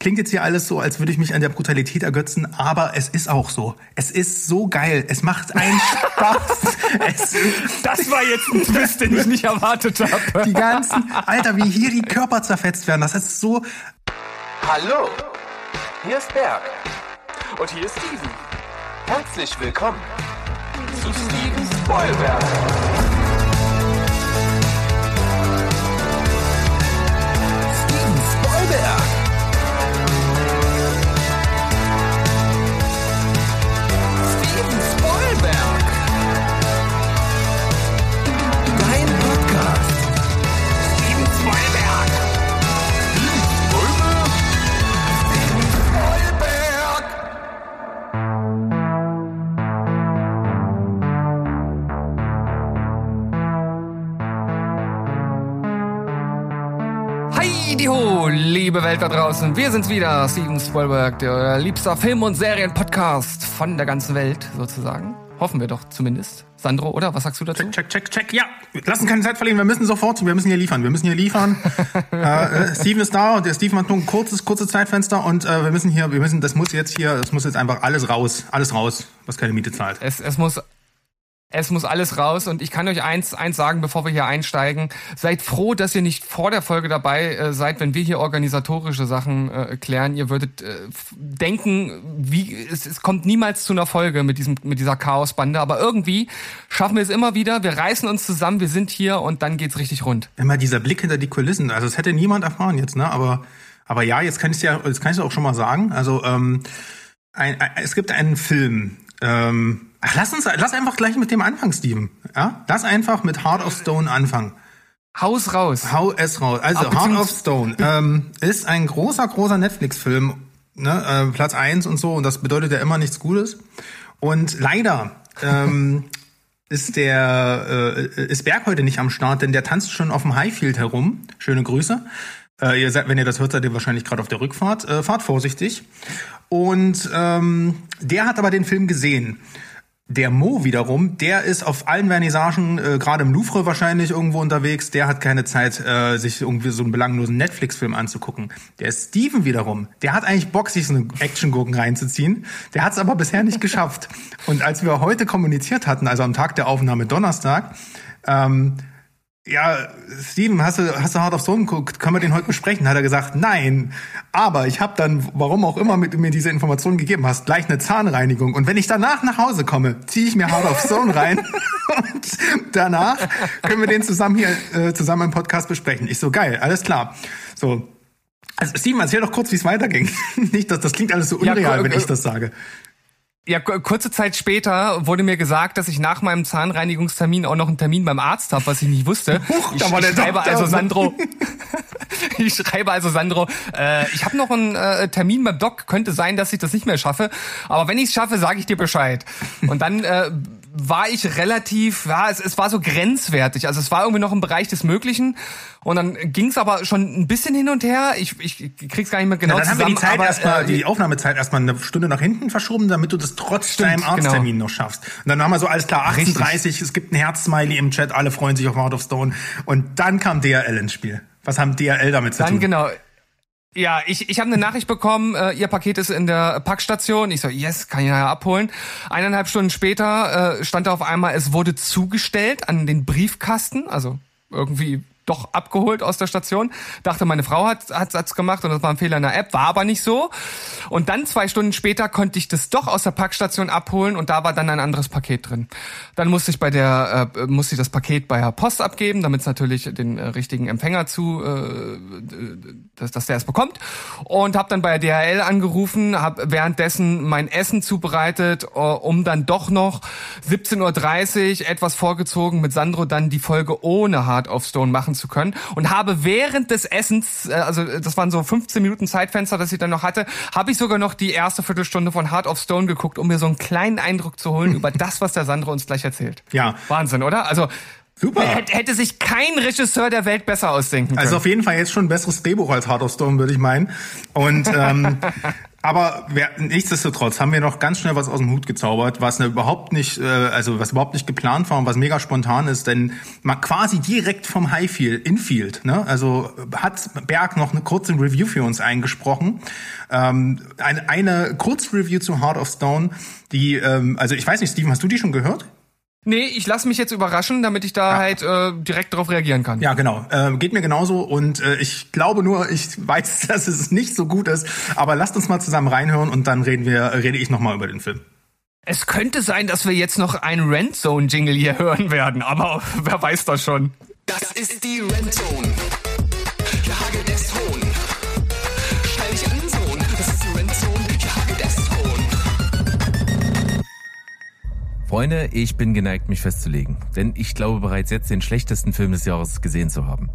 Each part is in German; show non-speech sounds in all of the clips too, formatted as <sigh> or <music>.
Klingt jetzt hier alles so, als würde ich mich an der Brutalität ergötzen, aber es ist auch so. Es ist so geil. Es macht einen <laughs> Spaß. Es das war jetzt ein Twist, den ich nicht erwartet habe. Die ganzen, Alter, wie hier die Körper zerfetzt werden. Das ist so. Hallo, hier ist Berg. Und hier ist Steven. Herzlich willkommen zu Steven Spoilberg. Ho, liebe Welt da draußen. Wir sind's wieder, Steven Spielberg, der liebster Film- und Serienpodcast von der ganzen Welt, sozusagen. Hoffen wir doch zumindest. Sandro, oder? Was sagst du dazu? Check, check, check. Ja, lassen keine Zeit verlieren. Wir müssen sofort, wir müssen hier liefern. Wir müssen hier liefern. <laughs> äh, äh, Steven ist da und der Steven hat nur ein kurzes, kurzes Zeitfenster und äh, wir müssen hier, wir müssen, das muss jetzt hier, das muss jetzt einfach alles raus, alles raus, was keine Miete zahlt. Es, es muss es muss alles raus und ich kann euch eins, eins sagen, bevor wir hier einsteigen. Seid froh, dass ihr nicht vor der Folge dabei äh, seid, wenn wir hier organisatorische Sachen äh, klären. Ihr würdet äh, denken, wie es, es kommt niemals zu einer Folge mit diesem mit dieser Chaosbande, aber irgendwie schaffen wir es immer wieder. Wir reißen uns zusammen, wir sind hier und dann geht's richtig rund. Immer dieser Blick hinter die Kulissen. Also das hätte niemand erfahren jetzt, ne? Aber aber ja, jetzt kann ich ja, jetzt kann ich auch schon mal sagen. Also ähm, ein, ein, es gibt einen Film. Ähm, ach, lass uns, lass einfach gleich mit dem anfangen, Steven. Ja, lass einfach mit Heart of Stone anfangen. Haus raus. Hau es raus. Also Ach, Heart of Stone ähm, ist ein großer, großer Netflix-Film, ne, äh, Platz eins und so. Und das bedeutet ja immer nichts Gutes. Und leider ähm, <laughs> ist der äh, ist Berg heute nicht am Start, denn der tanzt schon auf dem Highfield herum. Schöne Grüße. Äh, ihr seid, wenn ihr das hört, seid ihr wahrscheinlich gerade auf der Rückfahrt. Äh, fahrt vorsichtig. Und ähm, der hat aber den Film gesehen. Der Mo wiederum, der ist auf allen Vernissagen, äh, gerade im Louvre wahrscheinlich irgendwo unterwegs, der hat keine Zeit, äh, sich irgendwie so einen belanglosen Netflix-Film anzugucken. Der Steven wiederum, der hat eigentlich Bock, sich so einen Action-Gurken reinzuziehen. Der hat es aber bisher nicht geschafft. Und als wir heute kommuniziert hatten, also am Tag der Aufnahme Donnerstag, ähm, ja, Steven, hast du, hast du Hard of Stone geguckt? Können wir den heute besprechen? Hat er gesagt, nein. Aber ich habe dann, warum auch immer mit mir diese Information gegeben hast, gleich eine Zahnreinigung. Und wenn ich danach nach Hause komme, ziehe ich mir Hard of Stone rein. <laughs> und danach können wir den zusammen hier, äh, zusammen im Podcast besprechen. Ich so, geil, alles klar. So. Also Steven, erzähl doch kurz, wie es weiterging. <laughs> Nicht, dass das klingt alles so Ja, unreal, gu- wenn ich das sage. Ja, ku- kurze Zeit später wurde mir gesagt, dass ich nach meinem Zahnreinigungstermin auch noch einen Termin beim Arzt habe, was ich nicht wusste. <laughs> Huch, ich, da war der ich schreibe also Sandro. <laughs> ich schreibe also Sandro. Äh, ich habe noch einen äh, Termin beim Doc. Könnte sein, dass ich das nicht mehr schaffe. Aber wenn ich es schaffe, sage ich dir Bescheid. Und dann äh, war ich relativ, ja, es, es war so grenzwertig. Also es war irgendwie noch im Bereich des Möglichen. Und dann ging es aber schon ein bisschen hin und her. Ich, ich krieg's gar nicht mehr genau Na, dann haben wir die zusammen, Zeit aber, erstmal, äh, die Aufnahmezeit erstmal eine Stunde nach hinten verschoben, damit du das trotz Stimmt, deinem Arzttermin genau. noch schaffst. Und dann haben wir so, alles klar, 18.30 es gibt ein Herz-Smiley im Chat, alle freuen sich auf Heart of Stone. Und dann kam DRL ins Spiel. Was haben DRL damit zu Dann tun? genau. Ja, ich, ich habe eine Nachricht bekommen, äh, ihr Paket ist in der Packstation. Ich so, yes, kann ich nachher abholen. Eineinhalb Stunden später äh, stand da auf einmal, es wurde zugestellt an den Briefkasten, also irgendwie doch abgeholt aus der Station. Dachte, meine Frau hat hat's, hat's gemacht und das war ein Fehler in der App, war aber nicht so. Und dann zwei Stunden später konnte ich das doch aus der Packstation abholen und da war dann ein anderes Paket drin. Dann musste ich bei der äh, musste ich das Paket bei der Post abgeben, damit es natürlich den äh, richtigen Empfänger zu äh, dass, dass der es bekommt und habe dann bei der DHL angerufen, habe währenddessen mein Essen zubereitet, äh, um dann doch noch 17:30 Uhr etwas vorgezogen mit Sandro dann die Folge ohne Hard of Stone machen zu können und habe während des Essens, äh, also das waren so 15 Minuten Zeitfenster, das ich dann noch hatte, habe ich sogar noch die erste Viertelstunde von Heart of Stone geguckt, um mir so einen kleinen Eindruck zu holen <laughs> über das, was der Sandro uns gleich erzählt. Ja. Wahnsinn, oder? Also Super. hätte, hätte sich kein Regisseur der Welt besser ausdenken können. Also auf jeden Fall jetzt schon ein besseres Drehbuch als Heart of Stone, würde ich meinen. Und ähm, <laughs> Aber wer, nichtsdestotrotz haben wir noch ganz schnell was aus dem Hut gezaubert, was ne überhaupt nicht, äh, also was überhaupt nicht geplant war und was mega spontan ist, denn man quasi direkt vom Highfield, Infield, ne? Also hat Berg noch eine kurze Review für uns eingesprochen. Ähm, eine, eine Kurzreview zu Heart of Stone, die, ähm, also ich weiß nicht, Steven, hast du die schon gehört? Nee, ich lasse mich jetzt überraschen, damit ich da halt äh, direkt darauf reagieren kann. Ja, genau. Äh, geht mir genauso und äh, ich glaube nur, ich weiß, <laughs> dass es nicht so gut ist. Aber lasst uns mal zusammen reinhören und dann reden wir, rede ich nochmal über den Film. Es könnte sein, dass wir jetzt noch einen Rentzone-Jingle hier hören werden, aber <laughs> wer weiß das schon. Das ist die Rentzone. Freunde, ich bin geneigt, mich festzulegen, denn ich glaube bereits jetzt den schlechtesten Film des Jahres gesehen zu haben.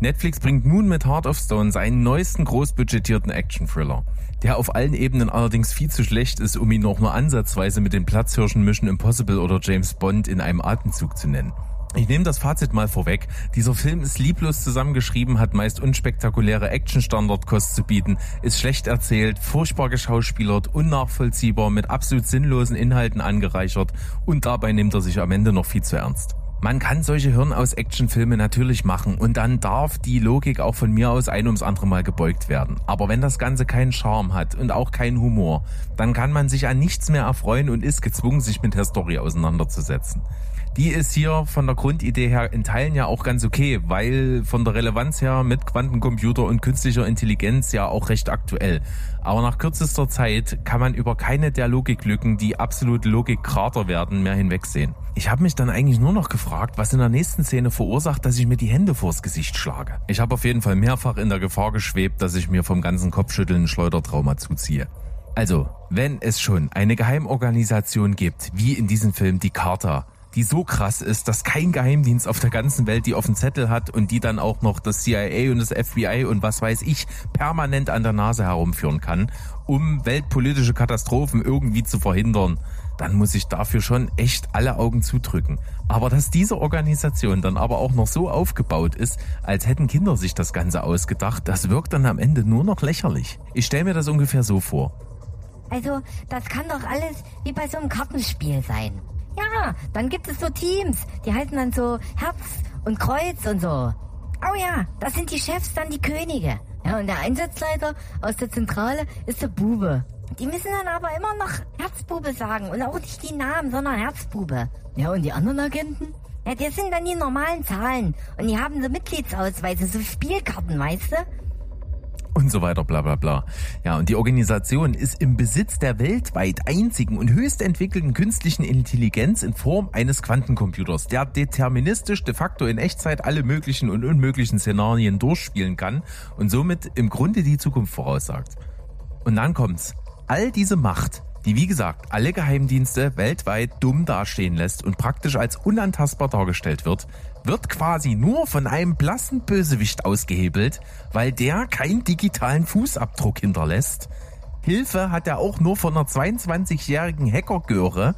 Netflix bringt nun mit Heart of Stone seinen neuesten großbudgetierten Action-Thriller, der auf allen Ebenen allerdings viel zu schlecht ist, um ihn noch nur ansatzweise mit den Platzhirschen Mission Impossible oder James Bond in einem Atemzug zu nennen. Ich nehme das Fazit mal vorweg. Dieser Film ist lieblos zusammengeschrieben, hat meist unspektakuläre Action-Standardkost zu bieten, ist schlecht erzählt, furchtbar geschauspielert, unnachvollziehbar, mit absolut sinnlosen Inhalten angereichert und dabei nimmt er sich am Ende noch viel zu ernst. Man kann solche Hirn aus Actionfilme natürlich machen und dann darf die Logik auch von mir aus ein ums andere Mal gebeugt werden. Aber wenn das Ganze keinen Charme hat und auch keinen Humor, dann kann man sich an nichts mehr erfreuen und ist gezwungen, sich mit der Story auseinanderzusetzen. Die ist hier von der Grundidee her in Teilen ja auch ganz okay, weil von der Relevanz her mit Quantencomputer und künstlicher Intelligenz ja auch recht aktuell. Aber nach kürzester Zeit kann man über keine der Logiklücken, die absolut Logikkrater werden, mehr hinwegsehen. Ich habe mich dann eigentlich nur noch gefragt, was in der nächsten Szene verursacht, dass ich mir die Hände vors Gesicht schlage. Ich habe auf jeden Fall mehrfach in der Gefahr geschwebt, dass ich mir vom ganzen Kopfschütteln Schleudertrauma zuziehe. Also, wenn es schon eine Geheimorganisation gibt, wie in diesem Film die Charta, die so krass ist, dass kein Geheimdienst auf der ganzen Welt die auf dem Zettel hat und die dann auch noch das CIA und das FBI und was weiß ich permanent an der Nase herumführen kann, um weltpolitische Katastrophen irgendwie zu verhindern, dann muss ich dafür schon echt alle Augen zudrücken. Aber dass diese Organisation dann aber auch noch so aufgebaut ist, als hätten Kinder sich das Ganze ausgedacht, das wirkt dann am Ende nur noch lächerlich. Ich stelle mir das ungefähr so vor. Also, das kann doch alles wie bei so einem Kartenspiel sein. Ja, dann gibt es so Teams, die heißen dann so Herz und Kreuz und so. Oh ja, das sind die Chefs, dann die Könige. Ja, und der Einsatzleiter aus der Zentrale ist der Bube. Die müssen dann aber immer noch Herzbube sagen und auch nicht die Namen, sondern Herzbube. Ja, und die anderen Agenten? Ja, das sind dann die normalen Zahlen. Und die haben so Mitgliedsausweise, so Spielkarten, weißt du? Und so weiter, bla bla bla. Ja, und die Organisation ist im Besitz der weltweit einzigen und höchst entwickelten künstlichen Intelligenz in Form eines Quantencomputers, der deterministisch de facto in Echtzeit alle möglichen und unmöglichen Szenarien durchspielen kann und somit im Grunde die Zukunft voraussagt. Und dann kommt's. All diese Macht, die wie gesagt alle Geheimdienste weltweit dumm dastehen lässt und praktisch als unantastbar dargestellt wird, wird quasi nur von einem blassen Bösewicht ausgehebelt, weil der keinen digitalen Fußabdruck hinterlässt. Hilfe hat er auch nur von einer 22-jährigen Hackergöre.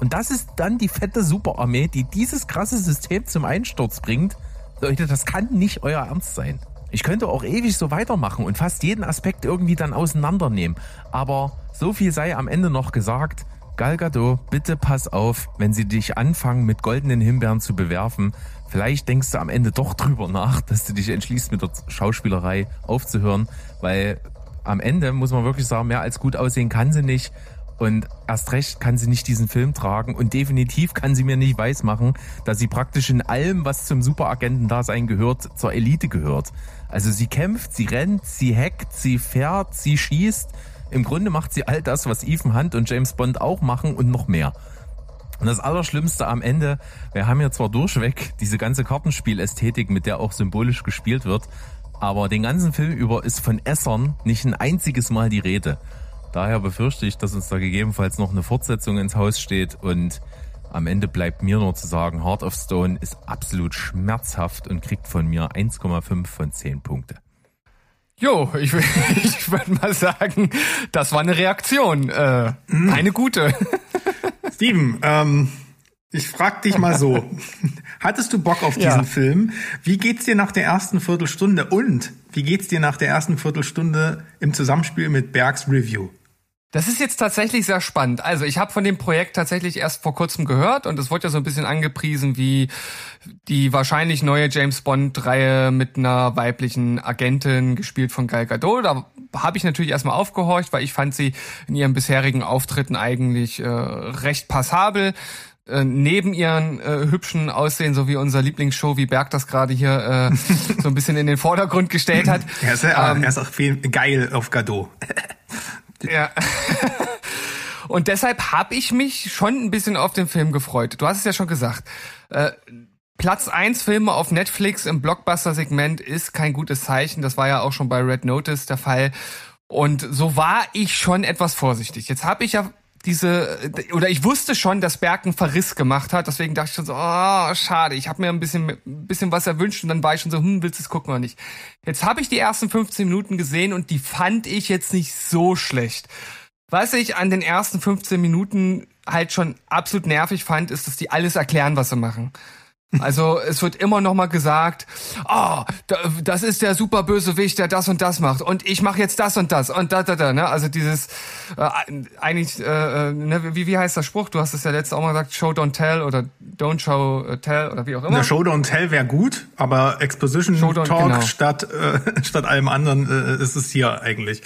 Und das ist dann die fette Superarmee, die dieses krasse System zum Einsturz bringt. Leute, das kann nicht euer Ernst sein. Ich könnte auch ewig so weitermachen und fast jeden Aspekt irgendwie dann auseinandernehmen. Aber so viel sei am Ende noch gesagt. Gal Gadot, bitte pass auf, wenn sie dich anfangen mit goldenen Himbeeren zu bewerfen. Vielleicht denkst du am Ende doch drüber nach, <laughs> dass du dich entschließt mit der Schauspielerei aufzuhören, weil am Ende muss man wirklich sagen, mehr als gut aussehen kann sie nicht. Und erst recht kann sie nicht diesen Film tragen und definitiv kann sie mir nicht weismachen, dass sie praktisch in allem, was zum Superagenten-Dasein gehört, zur Elite gehört. Also sie kämpft, sie rennt, sie hackt, sie fährt, sie schießt. Im Grunde macht sie all das, was Ethan Hunt und James Bond auch machen und noch mehr. Und das Allerschlimmste am Ende, wir haben ja zwar durchweg diese ganze Kartenspielästhetik, mit der auch symbolisch gespielt wird, aber den ganzen Film über ist von Essern nicht ein einziges Mal die Rede. Daher befürchte ich, dass uns da gegebenenfalls noch eine Fortsetzung ins Haus steht und am Ende bleibt mir nur zu sagen, Heart of Stone ist absolut schmerzhaft und kriegt von mir 1,5 von 10 Punkte. Jo, ich, <laughs> ich würde mal sagen, das war eine Reaktion. Äh, Eine gute. <laughs> Steven, ähm, ich frag dich mal so. <laughs> Hattest du Bock auf diesen Ja. Film? Wie geht's dir nach der ersten Viertelstunde? Und wie geht's dir nach der ersten Viertelstunde im Zusammenspiel mit Bergs Review? Das ist jetzt tatsächlich sehr spannend. Also ich habe von dem Projekt tatsächlich erst vor kurzem gehört und es wurde ja so ein bisschen angepriesen wie die wahrscheinlich neue James Bond-Reihe mit einer weiblichen Agentin, gespielt von Gal Gadot. Da habe ich natürlich erstmal aufgehorcht, weil ich fand sie in ihren bisherigen Auftritten eigentlich äh, recht passabel. Äh, neben ihren äh, hübschen Aussehen, so wie unser Lieblingsshow, wie Berg das gerade hier äh, <laughs> so ein bisschen in den Vordergrund gestellt hat. Er ist, ja, er ist auch viel geil auf Gadot. Ja. <laughs> Und deshalb habe ich mich schon ein bisschen auf den Film gefreut. Du hast es ja schon gesagt. Äh, Platz eins Filme auf Netflix im Blockbuster-Segment ist kein gutes Zeichen. Das war ja auch schon bei Red Notice der Fall. Und so war ich schon etwas vorsichtig. Jetzt habe ich ja diese oder ich wusste schon, dass Berg einen Verriss gemacht hat, deswegen dachte ich schon so, oh, schade, ich habe mir ein bisschen ein bisschen was erwünscht und dann war ich schon so, hm, willst du es gucken oder nicht. Jetzt habe ich die ersten 15 Minuten gesehen und die fand ich jetzt nicht so schlecht. Was ich an den ersten 15 Minuten halt schon absolut nervig fand, ist, dass die alles erklären, was sie machen. Also es wird immer noch mal gesagt, oh, das ist der super böse Wicht, der das und das macht und ich mache jetzt das und das und da da da. Ne? Also dieses äh, eigentlich, äh, ne, wie wie heißt der Spruch? Du hast es ja letztes auch mal gesagt, Show don't tell oder Don't show uh, tell oder wie auch immer. Na, Show don't tell wäre gut, aber Exposition Talk genau. statt äh, <laughs> statt allem anderen äh, ist es hier eigentlich.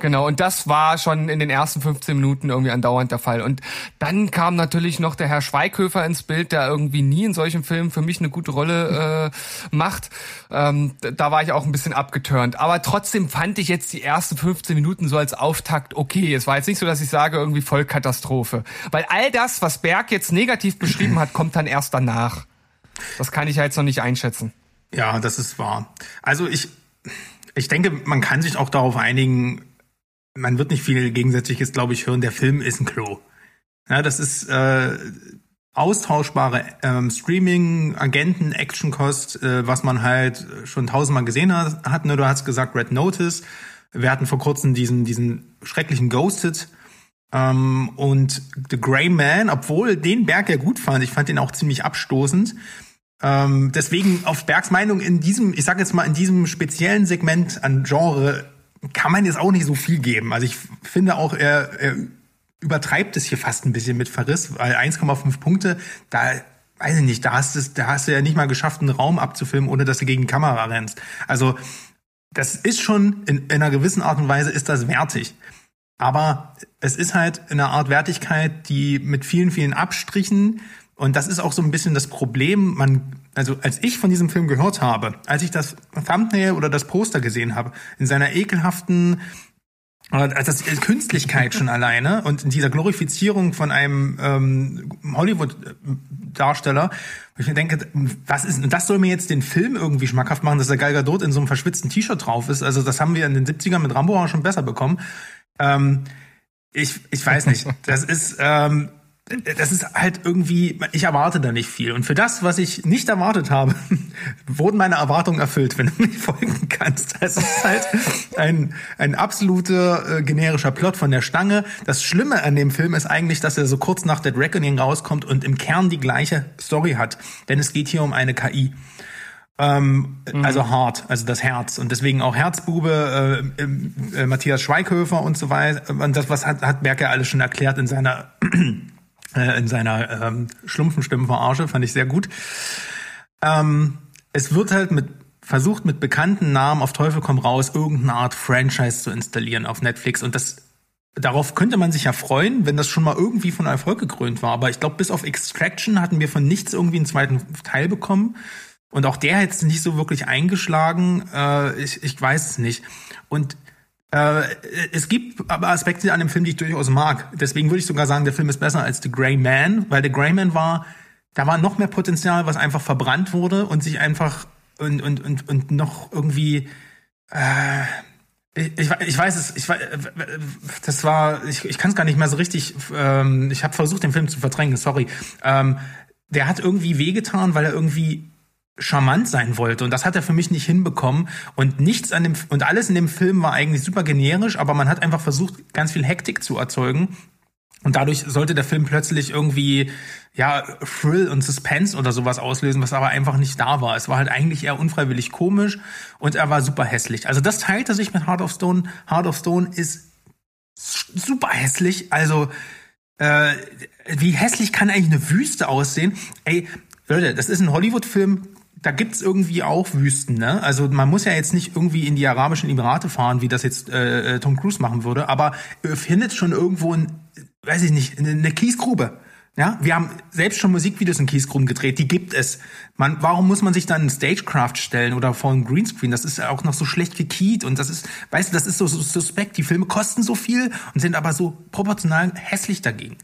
Genau, und das war schon in den ersten 15 Minuten irgendwie andauernd der Fall. Und dann kam natürlich noch der Herr Schweighöfer ins Bild, der irgendwie nie in solchen Filmen für mich eine gute Rolle äh, macht. Ähm, da war ich auch ein bisschen abgeturnt. Aber trotzdem fand ich jetzt die ersten 15 Minuten so als Auftakt okay. Es war jetzt nicht so, dass ich sage, irgendwie Vollkatastrophe. Weil all das, was Berg jetzt negativ beschrieben hat, kommt dann erst danach. Das kann ich ja jetzt noch nicht einschätzen. Ja, das ist wahr. Also ich, ich denke, man kann sich auch darauf einigen, man wird nicht viel Gegensätzliches, glaube ich, hören. Der Film ist ein Klo. Ja, das ist äh, austauschbare ähm, Streaming, Agenten, Actionkost, äh, was man halt schon tausendmal gesehen hat. hat ne? Du hast gesagt Red Notice. Wir hatten vor kurzem diesen, diesen schrecklichen Ghosted. Ähm, und The Grey Man, obwohl den Berg ja gut fand, ich fand den auch ziemlich abstoßend. Ähm, deswegen auf Bergs Meinung in diesem, ich sag jetzt mal, in diesem speziellen Segment an Genre kann man jetzt auch nicht so viel geben. Also ich finde auch, er, er übertreibt es hier fast ein bisschen mit Verriss, weil 1,5 Punkte, da weiß ich nicht, da hast, du, da hast du ja nicht mal geschafft, einen Raum abzufilmen, ohne dass du gegen die Kamera rennst. Also das ist schon, in, in einer gewissen Art und Weise ist das wertig. Aber es ist halt eine Art Wertigkeit, die mit vielen, vielen Abstrichen, und das ist auch so ein bisschen das Problem, man also als ich von diesem Film gehört habe, als ich das Thumbnail oder das Poster gesehen habe, in seiner ekelhaften also das ist Künstlichkeit schon <laughs> alleine und in dieser Glorifizierung von einem ähm, Hollywood-Darsteller, wo ich mir denke, was ist, und das soll mir jetzt den Film irgendwie schmackhaft machen, dass der Gal Gadot in so einem verschwitzten T-Shirt drauf ist. Also das haben wir in den 70ern mit Rambo auch schon besser bekommen. Ähm, ich, ich weiß nicht. Das ist, ähm, das ist halt irgendwie, ich erwarte da nicht viel. Und für das, was ich nicht erwartet habe, <laughs> wurden meine Erwartungen erfüllt, wenn du mich <laughs> folgen kannst. Es ist halt ein, ein absoluter äh, generischer Plot von der Stange. Das Schlimme an dem Film ist eigentlich, dass er so kurz nach Dead Reckoning rauskommt und im Kern die gleiche Story hat. Denn es geht hier um eine KI. Ähm, mhm. Also hart, also das Herz. Und deswegen auch Herzbube, äh, äh, Matthias Schweighöfer und so weiter. Und das, was hat, hat Berg ja alles schon erklärt in seiner <clears throat> äh, in seiner ähm, Schlumpfenstimmenverarsche, fand ich sehr gut. Ähm, es wird halt mit versucht mit bekannten Namen auf Teufel komm raus irgendeine Art Franchise zu installieren auf Netflix. Und das darauf könnte man sich ja freuen, wenn das schon mal irgendwie von Erfolg gekrönt war, aber ich glaube bis auf Extraction hatten wir von nichts irgendwie einen zweiten Teil bekommen. Und auch der hat nicht so wirklich eingeschlagen, äh, ich, ich weiß es nicht. Und äh, es gibt aber Aspekte an dem Film, die ich durchaus mag. Deswegen würde ich sogar sagen, der Film ist besser als The Grey Man, weil The Grey Man war, da war noch mehr Potenzial, was einfach verbrannt wurde und sich einfach und und und und noch irgendwie äh, ich, ich weiß es, ich weiß, das war, ich, ich kann es gar nicht mehr so richtig. Ähm, ich habe versucht, den Film zu verdrängen. Sorry. Ähm, der hat irgendwie wehgetan, weil er irgendwie charmant sein wollte und das hat er für mich nicht hinbekommen und nichts an dem und alles in dem Film war eigentlich super generisch, aber man hat einfach versucht ganz viel Hektik zu erzeugen und dadurch sollte der Film plötzlich irgendwie ja Thrill und Suspense oder sowas auslösen, was aber einfach nicht da war. Es war halt eigentlich eher unfreiwillig komisch und er war super hässlich. Also das teilte sich mit Heart of Stone. Heart of Stone ist super hässlich. Also, äh, wie hässlich kann eigentlich eine Wüste aussehen? Ey, Leute, das ist ein Hollywood-Film, da gibt's irgendwie auch Wüsten, ne? Also man muss ja jetzt nicht irgendwie in die Arabischen Emirate fahren, wie das jetzt äh, äh Tom Cruise machen würde, aber ihr findet schon irgendwo ein, weiß ich nicht, eine, eine Kiesgrube. Ja, wir haben selbst schon Musikvideos in Kiesgruben gedreht, die gibt es. Man, warum muss man sich dann in Stagecraft stellen oder vor einem Greenscreen? Das ist ja auch noch so schlecht gekiet und das ist, weißt du, das ist so, so suspekt. Die Filme kosten so viel und sind aber so proportional hässlich dagegen.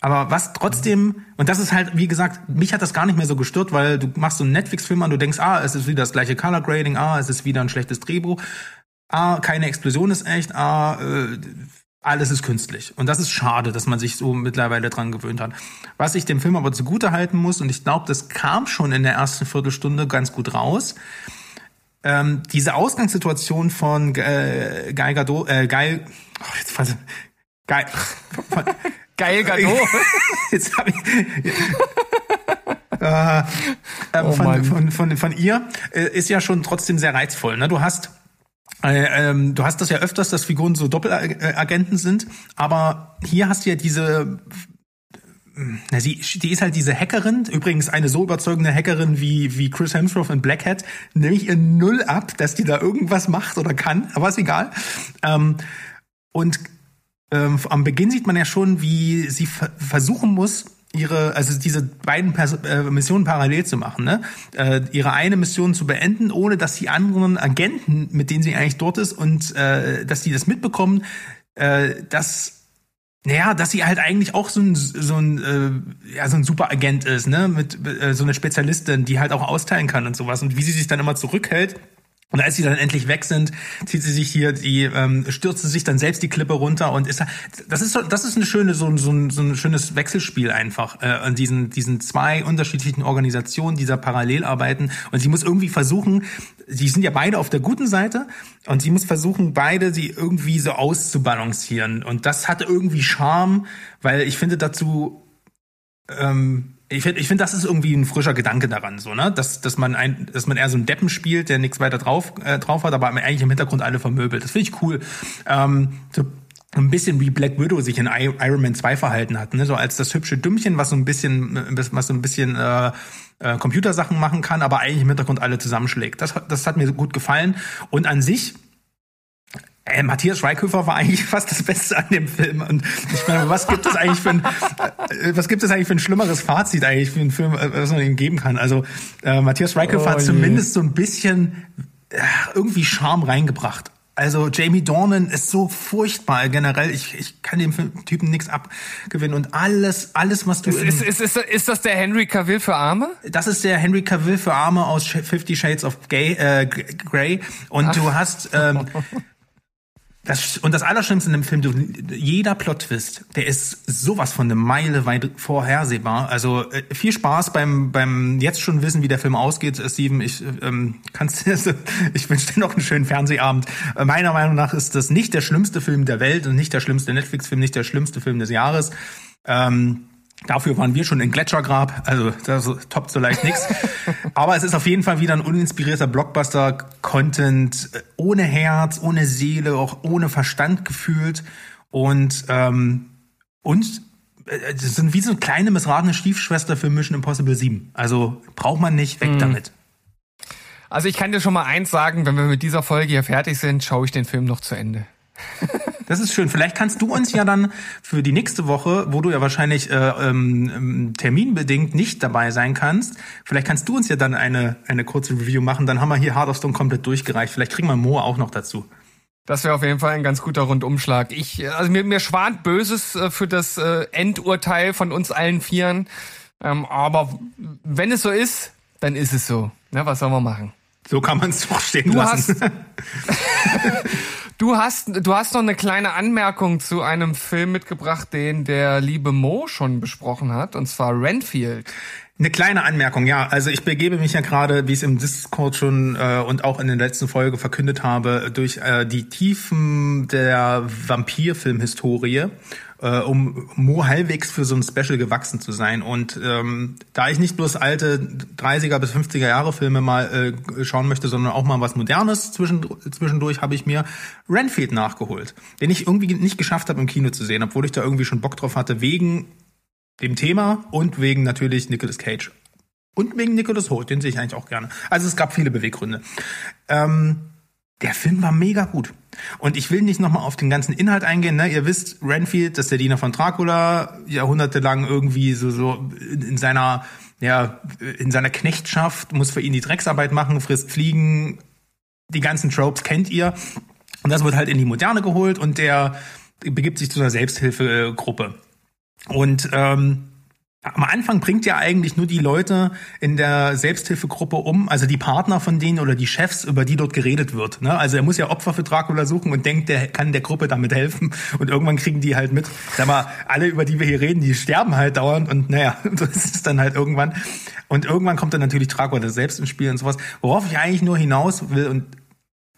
Aber was trotzdem, und das ist halt, wie gesagt, mich hat das gar nicht mehr so gestört, weil du machst so einen Netflix-Film an, du denkst, ah, es ist wieder das gleiche Color Grading, ah, es ist wieder ein schlechtes Drehbuch, ah, keine Explosion ist echt, ah, äh, alles ist künstlich. Und das ist schade, dass man sich so mittlerweile dran gewöhnt hat. Was ich dem Film aber zugute halten muss, und ich glaube, das kam schon in der ersten Viertelstunde ganz gut raus, ähm, diese Ausgangssituation von äh, Geil Gadot, äh, Geil, oh, jetzt fasse, Geil, <laughs> von, Geil Gadot. <laughs> jetzt habe ich, äh, ähm, Oh von, von, von, von ihr äh, ist ja schon trotzdem sehr reizvoll. Ne? Du hast äh, ähm, du hast das ja öfters, dass Figuren so Doppelagenten sind, aber hier hast du ja diese na, sie, die ist halt diese Hackerin, übrigens eine so überzeugende Hackerin wie, wie Chris Hemsworth in Black Hat, nehme ich ihr null ab, dass die da irgendwas macht oder kann, aber ist egal. Ähm, und ähm, am Beginn sieht man ja schon, wie sie ver versuchen muss, ihre, also diese beiden Pers äh, Missionen parallel zu machen, ne? Äh, ihre eine Mission zu beenden, ohne dass die anderen Agenten, mit denen sie eigentlich dort ist und äh, dass die das mitbekommen, äh, dass naja, dass sie halt eigentlich auch so ein so ein äh, ja so ein Superagent ist, ne, mit äh, so eine Spezialistin, die halt auch austeilen kann und sowas und wie sie sich dann immer zurückhält. Und als sie dann endlich weg sind, zieht sie sich hier, die ähm, stürzt sich dann selbst die Klippe runter und ist das ist so, das ist eine schöne so, ein- so, ein- so ein schönes Wechselspiel einfach äh, an diesen diesen zwei unterschiedlichen Organisationen, die da parallel arbeiten. Und sie muss irgendwie versuchen, sie sind ja beide auf der guten Seite und sie muss versuchen, beide sie irgendwie so auszubalancieren. Und das hat irgendwie Charme, weil ich finde dazu ähm, ich finde, ich finde, das ist irgendwie ein frischer Gedanke daran, so ne, dass dass man ein, dass man eher so einen Deppen spielt, der nichts weiter drauf äh, drauf hat, aber eigentlich im Hintergrund alle vermöbelt. Das finde ich cool. Ähm, so ein bisschen wie Black Widow sich in Iron Man 2 verhalten hat, ne? so als das hübsche Dümmchen, was so ein bisschen, äh, was so ein bisschen äh, äh, Computersachen machen kann, aber eigentlich im Hintergrund alle zusammenschlägt. Das, das hat mir gut gefallen. Und an sich äh, Matthias Schweighöfer war eigentlich <laughs> fast das Beste an dem Film. Und ich meine, was gibt es eigentlich für ein, äh, was gibt es eigentlich für ein schlimmeres Fazit eigentlich für einen Film, äh, was man ihm geben kann? Also äh, Matthias Schweighöfer Oh hat je. zumindest so ein bisschen äh, irgendwie Charme reingebracht. Also Jamie Dornan ist so furchtbar generell. Ich, ich kann dem Typen nichts abgewinnen und alles, alles was du Ist, ist, ist, ist, ist das der Henry Cavill für Arme? das ist der Henry Cavill für Arme aus Fifty Shades of Gay, äh, Grey. Und du hast ähm, <laughs> das und das Allerschlimmste in dem Film, du, jeder Plot-Twist, der ist sowas von eine Meile weit vorhersehbar. Also äh, viel Spaß beim beim jetzt schon wissen, wie der Film ausgeht, äh, Steven. Ich ähm, kannst <laughs> ich wünsche dir noch einen schönen Fernsehabend. Äh, meiner Meinung nach ist das nicht der schlimmste Film der Welt und nicht der schlimmste Netflix-Film, nicht der schlimmste Film des Jahres. Ähm, Dafür waren wir schon in Gletschergrab, also das toppt so leicht nix. <laughs> Aber es ist auf jeden Fall wieder ein uninspirierter Blockbuster-Content, äh, ohne Herz, ohne Seele, auch ohne Verstand gefühlt. Und, ähm, und äh, das sind wie so eine kleine missratene Stiefschwester für Mission Impossible 7. Also braucht man nicht, weg damit. Also ich kann dir schon mal eins sagen, wenn wir mit dieser Folge hier fertig sind, schaue ich den Film noch zu Ende. <laughs> Das ist schön. Vielleicht kannst du uns ja dann für die nächste Woche, wo du ja wahrscheinlich äh, ähm, terminbedingt nicht dabei sein kannst, vielleicht kannst du uns ja dann eine, eine kurze Review machen. Dann haben wir hier Heart of Stone komplett durchgereicht. Vielleicht kriegen wir Mo auch noch dazu. Das wäre auf jeden Fall ein ganz guter Rundumschlag. Ich, also mir, mir schwant Böses äh, für das äh, Endurteil von uns allen Vieren. Ähm, aber wenn es so ist, dann ist es so. Na, was sollen wir machen? So kann man es <laughs> doch stehen Du lassen. hast, <laughs> du hast, du hast noch eine kleine Anmerkung zu einem Film mitgebracht, den der liebe Mo schon besprochen hat, und zwar Renfield. Eine kleine Anmerkung, ja. Also ich begebe mich ja gerade, wie ich es im Discord schon äh, und auch in der letzten Folge verkündet habe, durch äh, die Tiefen der Vampirfilmhistorie. Äh, um Mo halbwegs für so ein Special gewachsen zu sein. Und ähm, da ich nicht bloß alte 30er bis 50er Jahre Filme mal äh, schauen möchte, sondern auch mal was Modernes zwischendurch, zwischendurch habe ich mir Renfield nachgeholt, den ich irgendwie nicht geschafft habe im Kino zu sehen, obwohl ich da irgendwie schon Bock drauf hatte, wegen dem Thema und wegen natürlich Nicolas Cage. Und wegen Nicolas Holt, den sehe ich eigentlich auch gerne. Also es gab viele Beweggründe. Ähm, der Film war mega gut. Und ich will nicht nochmal auf den ganzen Inhalt eingehen. Ne? Ihr wisst, Renfield, das ist der Diener von Dracula, jahrhundertelang irgendwie so, so in, in seiner, ja, in seiner Knechtschaft, muss für ihn die Drecksarbeit machen, frisst Fliegen, die ganzen Tropes kennt ihr. Und das wird halt in die Moderne geholt und der begibt sich zu einer Selbsthilfegruppe. Und ähm, am Anfang bringt ja eigentlich nur die Leute in der Selbsthilfegruppe um, also die Partner von denen oder die Chefs, über die dort geredet wird. Ne? Also er muss ja Opfer für Dracula suchen und denkt, der kann der Gruppe damit helfen. Und irgendwann kriegen die halt mit. Sag mal, alle, über die wir hier reden, die sterben halt dauernd und naja, <laughs> das ist dann halt irgendwann. Und irgendwann kommt dann natürlich Dracula selbst ins Spiel und sowas. Worauf ich eigentlich nur hinaus will und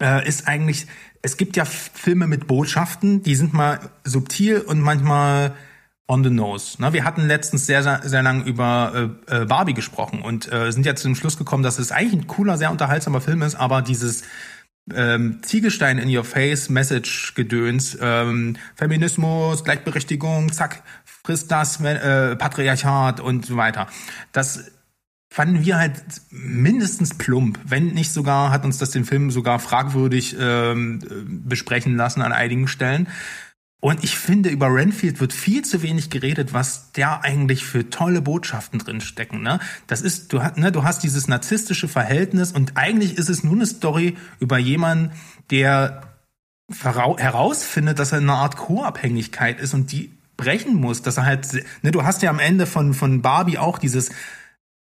äh, ist eigentlich, es gibt ja Filme mit Botschaften, die sind mal subtil und manchmal on the nose. Ne? Wir hatten letztens sehr, sehr, sehr lang über äh, äh, Barbie gesprochen und äh, sind jetzt zu dem Schluss gekommen, dass es eigentlich ein cooler, sehr unterhaltsamer Film ist, aber dieses ähm, Ziegelstein in your face Message Gedöns, ähm, Feminismus, Gleichberechtigung, zack, frisst das, äh, Patriarchat und so weiter. Das fanden wir halt mindestens plump, wenn nicht sogar, hat uns das den Film sogar fragwürdig ähm, besprechen lassen an einigen Stellen. Und ich finde, über Renfield wird viel zu wenig geredet, was der eigentlich für tolle Botschaften drin stecken. Ne? Das ist, du, ne, du hast dieses narzisstische Verhältnis und eigentlich ist es nur eine Story über jemanden, der herausfindet, dass er in einer Art Co-Abhängigkeit ist und die brechen muss, dass er halt, ne, du hast ja am Ende von, von Barbie auch dieses,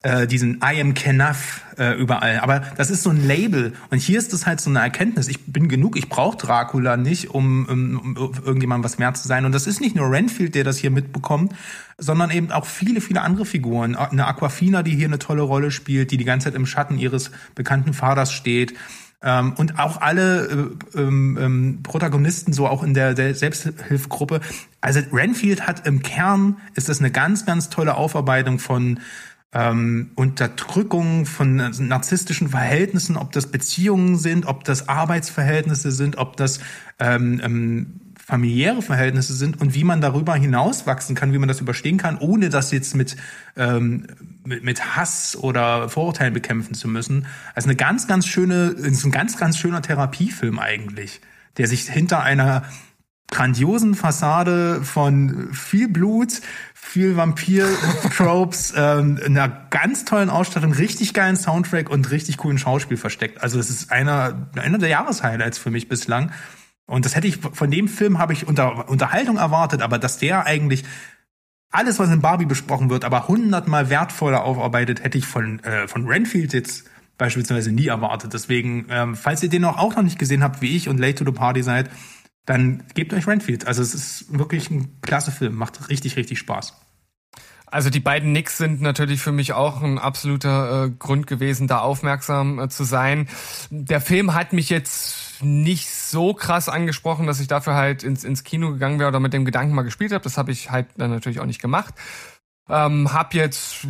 äh, diesen I am Kenaf äh, überall. Aber das ist so ein Label. Und hier ist es halt so eine Erkenntnis. Ich bin genug, ich brauche Dracula nicht, um, um, um irgendjemandem was mehr zu sein. Und das ist nicht nur Renfield, der das hier mitbekommt, sondern eben auch viele, viele andere Figuren. Eine Aquafina, die hier eine tolle Rolle spielt, die die ganze Zeit im Schatten ihres bekannten Vaters steht. Ähm, und auch alle äh, ähm, ähm, Protagonisten, so auch in der, der Selbsthilfegruppe. Also Renfield hat im Kern, ist das eine ganz, ganz tolle Aufarbeitung von ähm, Unterdrückung von narzisstischen Verhältnissen, ob das Beziehungen sind, ob das Arbeitsverhältnisse sind, ob das ähm, ähm, familiäre Verhältnisse sind und wie man darüber hinauswachsen kann, wie man das überstehen kann, ohne das jetzt mit, ähm, mit, mit Hass oder Vorurteilen bekämpfen zu müssen. Also eine ganz, ganz schöne, ist ein ganz, ganz schöner Therapiefilm eigentlich, der sich hinter einer grandiosen Fassade von viel Blut, viel Vampir-Tropes, <laughs> ähm, einer ganz tollen Ausstattung, richtig geilen Soundtrack und richtig coolen Schauspiel versteckt. Also es ist einer, einer der Jahreshighlights für mich bislang. Und das hätte ich, von dem Film habe ich unter, Unterhaltung erwartet, aber dass der eigentlich alles, was in Barbie besprochen wird, aber hundertmal wertvoller aufarbeitet, hätte ich von, äh, von Renfield jetzt beispielsweise nie erwartet. Deswegen, ähm, falls ihr den auch, auch noch nicht gesehen habt, wie ich und Late to the Party seid, dann gebt euch Renfield. Also es ist wirklich ein klasse Film, macht richtig, richtig Spaß. Also die beiden Nicks sind natürlich für mich auch ein absoluter äh, Grund gewesen, da aufmerksam äh, zu sein. Der Film hat mich jetzt nicht so krass angesprochen, dass ich dafür halt ins, ins Kino gegangen wäre oder mit dem Gedanken mal gespielt habe. Das habe ich halt dann natürlich auch nicht gemacht. Ähm, hab jetzt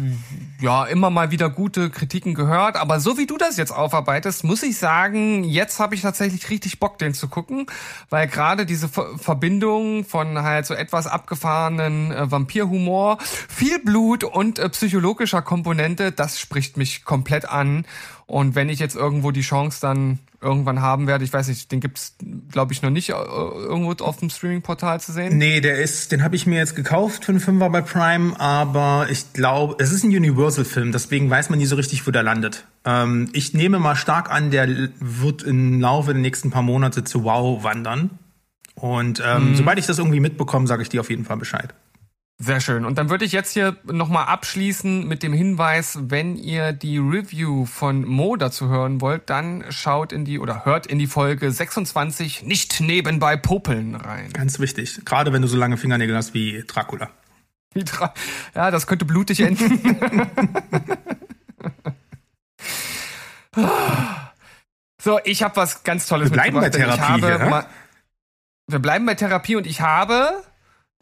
ja immer mal wieder gute Kritiken gehört, aber so wie du das jetzt aufarbeitest, muss ich sagen, jetzt habe ich tatsächlich richtig Bock, den zu gucken, weil gerade diese Ver Verbindung von halt so etwas abgefahrenen äh, Vampirhumor, viel Blut und äh, psychologischer Komponente, das spricht mich komplett an. Und wenn ich jetzt irgendwo die Chance dann irgendwann haben werde. Ich weiß nicht, den gibt's, glaube ich, noch nicht äh, irgendwo auf dem Streaming-Portal zu sehen. Nee, der ist, den habe ich mir jetzt gekauft für einen Fünfer bei Prime, aber ich glaube, es ist ein Universal-Film, deswegen weiß man nie so richtig, wo der landet. Ähm, ich nehme mal stark an, der wird im Laufe der nächsten paar Monate zu Wow wandern. Und ähm, mhm. sobald ich das irgendwie mitbekomme, sage ich dir auf jeden Fall Bescheid. Sehr schön. Und dann würde ich jetzt hier nochmal abschließen mit dem Hinweis, wenn ihr die Review von Mo dazu hören wollt, dann schaut in die oder hört in die Folge 26 nicht nebenbei popeln rein. Ganz wichtig. Gerade wenn du so lange Fingernägel hast wie Dracula. Wie Dra ja, das könnte blutig enden. <laughs> so, ich habe was ganz Tolles Wir bleiben bei Therapie. Hier, wir bleiben bei Therapie und ich habe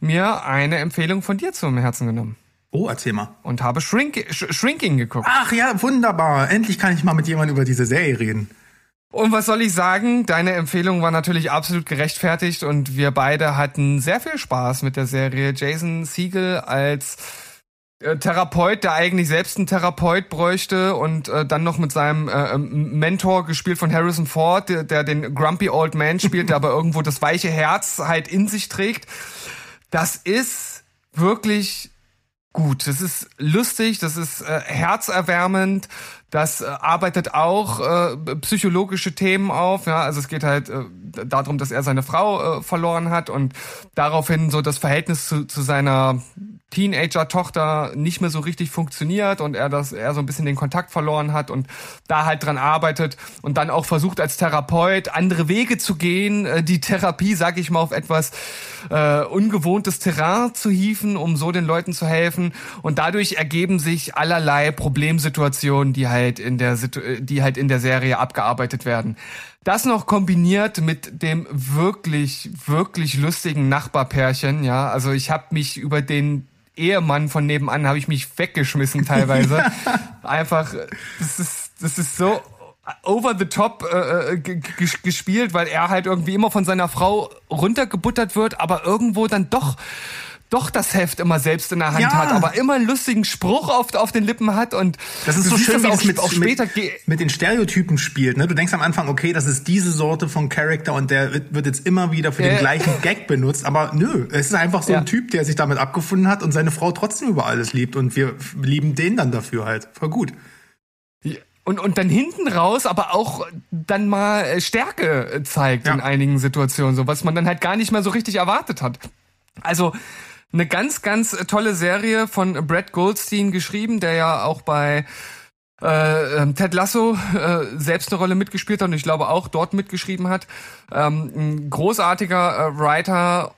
mir eine Empfehlung von dir zum Herzen genommen Oh, erzähl mal. und habe Shrink Sh Shrinking geguckt. Ach ja, wunderbar. Endlich kann ich mal mit jemandem über diese Serie reden. Und was soll ich sagen? Deine Empfehlung war natürlich absolut gerechtfertigt und wir beide hatten sehr viel Spaß mit der Serie. Jason Siegel als äh, Therapeut, der eigentlich selbst einen Therapeut bräuchte und äh, dann noch mit seinem äh, Mentor gespielt von Harrison Ford, der, der den Grumpy Old Man spielt, der aber <laughs> irgendwo das weiche Herz halt in sich trägt. Das ist wirklich gut. Das ist lustig, das ist äh, herzerwärmend, das äh, arbeitet auch äh, psychologische Themen auf. Ja, also es geht halt äh, darum, dass er seine Frau äh, verloren hat und daraufhin so das Verhältnis zu, zu seiner Teenager-Tochter nicht mehr so richtig funktioniert und er das er so ein bisschen den Kontakt verloren hat und da halt dran arbeitet und dann auch versucht als Therapeut andere Wege zu gehen, äh, die Therapie, sag ich mal, auf etwas äh, ungewohntes Terrain zu hieven, um so den Leuten zu helfen und dadurch ergeben sich allerlei Problemsituationen, die halt in der die halt in der Serie abgearbeitet werden. Das noch kombiniert mit dem wirklich, wirklich lustigen Nachbarpärchen, ja. Also ich habe mich über den Ehemann von nebenan habe ich mich weggeschmissen teilweise. <laughs> Einfach, das ist, das ist so over the top äh, äh, gespielt, weil er halt irgendwie immer von seiner Frau runtergebuttert wird, aber irgendwo dann doch doch das Heft immer selbst in der Hand Ja. hat, aber immer einen lustigen Spruch auf, auf den Lippen hat und Das ist so schön, wie auch, das mit, auch später mit, mit den Stereotypen spielt. Ne? Du denkst am Anfang, okay, das ist diese Sorte von Charakter und der wird wird jetzt immer wieder für den Ja. gleichen Gag benutzt. Aber nö, es ist einfach so Ja. ein Typ, der sich damit abgefunden hat und seine Frau trotzdem über alles liebt. Und wir lieben den dann dafür halt. Voll gut. Und, und dann hinten raus aber auch dann mal äh, Stärke äh, zeigt Ja. in einigen Situationen, so was man dann halt gar nicht mehr so richtig erwartet hat. Also eine ganz, ganz äh, tolle Serie von Brad Goldstein geschrieben, der ja auch bei äh, ähm, Ted Lasso äh, selbst eine Rolle mitgespielt hat und ich glaube auch dort mitgeschrieben hat. Ähm, ein großartiger äh, Writer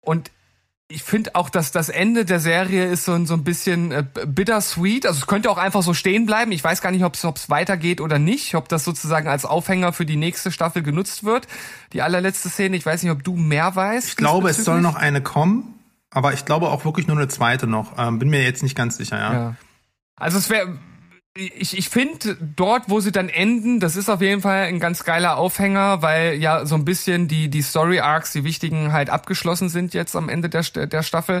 und ich finde auch, dass das Ende der Serie ist so, ein- so ein bisschen äh, bittersweet. Also es könnte auch einfach so stehen bleiben. Ich weiß gar nicht, ob es weitergeht oder nicht. Ob das sozusagen als Aufhänger für die nächste Staffel genutzt wird. Die allerletzte Szene. Ich weiß nicht, ob du mehr weißt. Ich glaube, es soll noch eine kommen, aber ich glaube auch wirklich nur eine zweite noch. Ähm, bin mir jetzt nicht ganz sicher, ja. Ja. Also es wäre. Ich, ich finde, dort, wo sie dann enden, das ist auf jeden Fall ein ganz geiler Aufhänger, weil ja so ein bisschen die, die Story-Arcs, die wichtigen, halt abgeschlossen sind jetzt am Ende der, der Staffel.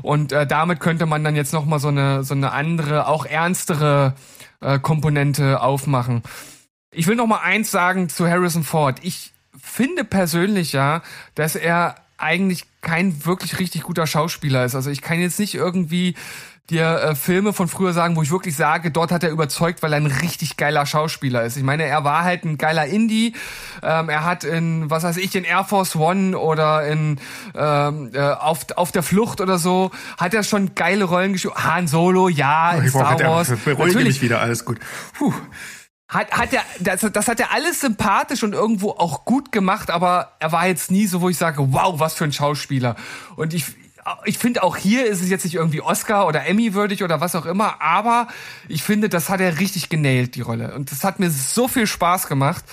Und äh, damit könnte man dann jetzt nochmal so eine, so eine andere, auch ernstere äh, Komponente aufmachen. Ich will noch mal eins sagen zu Harrison Ford. Ich finde persönlich ja, dass er eigentlich kein wirklich richtig guter Schauspieler ist. Also ich kann jetzt nicht irgendwie dir äh, Filme von früher sagen, wo ich wirklich sage, dort hat er überzeugt, weil er ein richtig geiler Schauspieler ist. Ich meine, er war halt ein geiler Indie. Ähm, er hat in, was weiß ich, in Air Force One oder in ähm, äh, auf, auf der Flucht oder so, hat er schon geile Rollen gespielt. Han Solo, ja, in Ich Star Wars. beruhige mich wieder, alles gut. Puh. Hat, hat er, das, das hat er alles sympathisch und irgendwo auch gut gemacht, aber er war jetzt nie so, wo ich sage, wow, was für ein Schauspieler. Und ich, ich finde auch hier ist es jetzt nicht irgendwie Oscar oder Emmy würdig oder was auch immer, aber ich finde, das hat er richtig genailt, die Rolle. Und das hat mir so viel Spaß gemacht.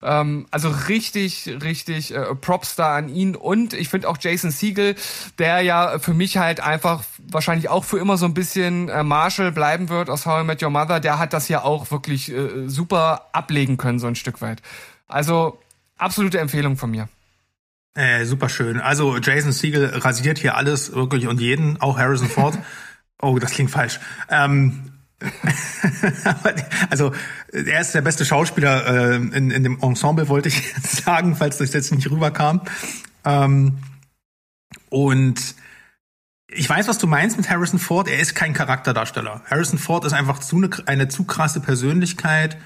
Ähm, also richtig, richtig äh, Props da an ihn und ich finde auch Jason Siegel, der ja für mich halt einfach wahrscheinlich auch für immer so ein bisschen äh, Marshall bleiben wird aus How I Met Your Mother, der hat das ja auch wirklich äh, super ablegen können, so ein Stück weit. Also absolute Empfehlung von mir. Äh, super schön. Also Jason Siegel rasiert hier alles wirklich und jeden, auch Harrison Ford. <laughs> oh, das klingt falsch. Ähm, <laughs> also er ist der beste Schauspieler äh, in, in dem Ensemble, wollte ich <laughs> sagen, falls das jetzt nicht rüberkam. Ähm, und ich weiß, was du meinst mit Harrison Ford. Er ist kein Charakterdarsteller. Harrison Ford ist einfach zu eine, eine zu krasse Persönlichkeit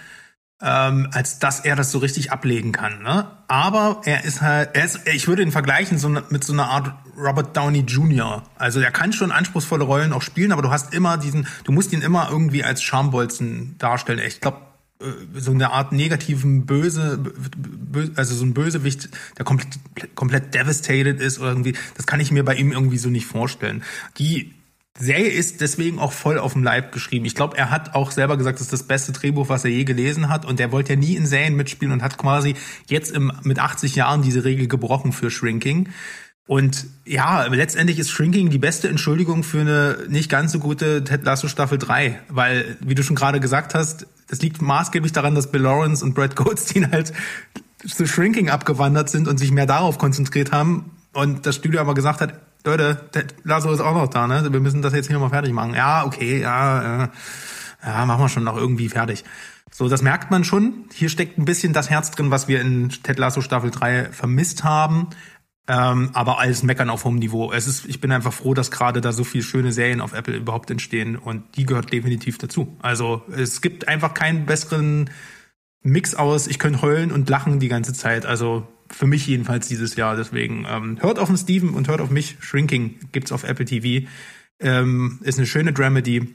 ähm, als dass er das so richtig ablegen kann. Ne? Aber er ist halt, er ist, ich würde ihn vergleichen so ne, mit so einer Art Robert Downey Jr. Also er kann schon anspruchsvolle Rollen auch spielen, aber du hast immer diesen, du musst ihn immer irgendwie als Schambolzen darstellen. Ich glaube, so eine Art negativen Böse, bö, also so ein Bösewicht, der komplett, komplett devastated ist oder irgendwie, das kann ich mir bei ihm irgendwie so nicht vorstellen. Die Serie ist deswegen auch voll auf dem Leib geschrieben. Ich glaube, er hat auch selber gesagt, das ist das beste Drehbuch, was er je gelesen hat. Und er wollte ja nie in Serien mitspielen und hat quasi jetzt im, mit 80 Jahren diese Regel gebrochen für Shrinking. Und ja, letztendlich ist Shrinking die beste Entschuldigung für eine nicht ganz so gute Ted Lasso Staffel 3, weil, wie du schon gerade gesagt hast, das liegt maßgeblich daran, dass Bill Lawrence und Brad Goldstein halt zu Shrinking abgewandert sind und sich mehr darauf konzentriert haben und das Studio aber gesagt hat, Leute, Ted Lasso ist auch noch da, ne? Wir müssen das jetzt hier mal fertig machen. Ja, okay, ja, äh, ja, machen wir schon noch irgendwie fertig. So, das merkt man schon. Hier steckt ein bisschen das Herz drin, was wir in Ted Lasso Staffel 3 vermisst haben. Ähm, aber alles meckern auf hohem Niveau. Es ist, ich bin einfach froh, dass gerade da so viele schöne Serien auf Apple überhaupt entstehen und die gehört definitiv dazu. Also es gibt einfach keinen besseren Mix aus, ich könnte heulen und lachen die ganze Zeit. Also für mich jedenfalls dieses Jahr. Deswegen ähm, hört auf den Steven und hört auf mich. Shrinking gibt's auf Apple TV. Ähm, ist eine schöne Dramedy,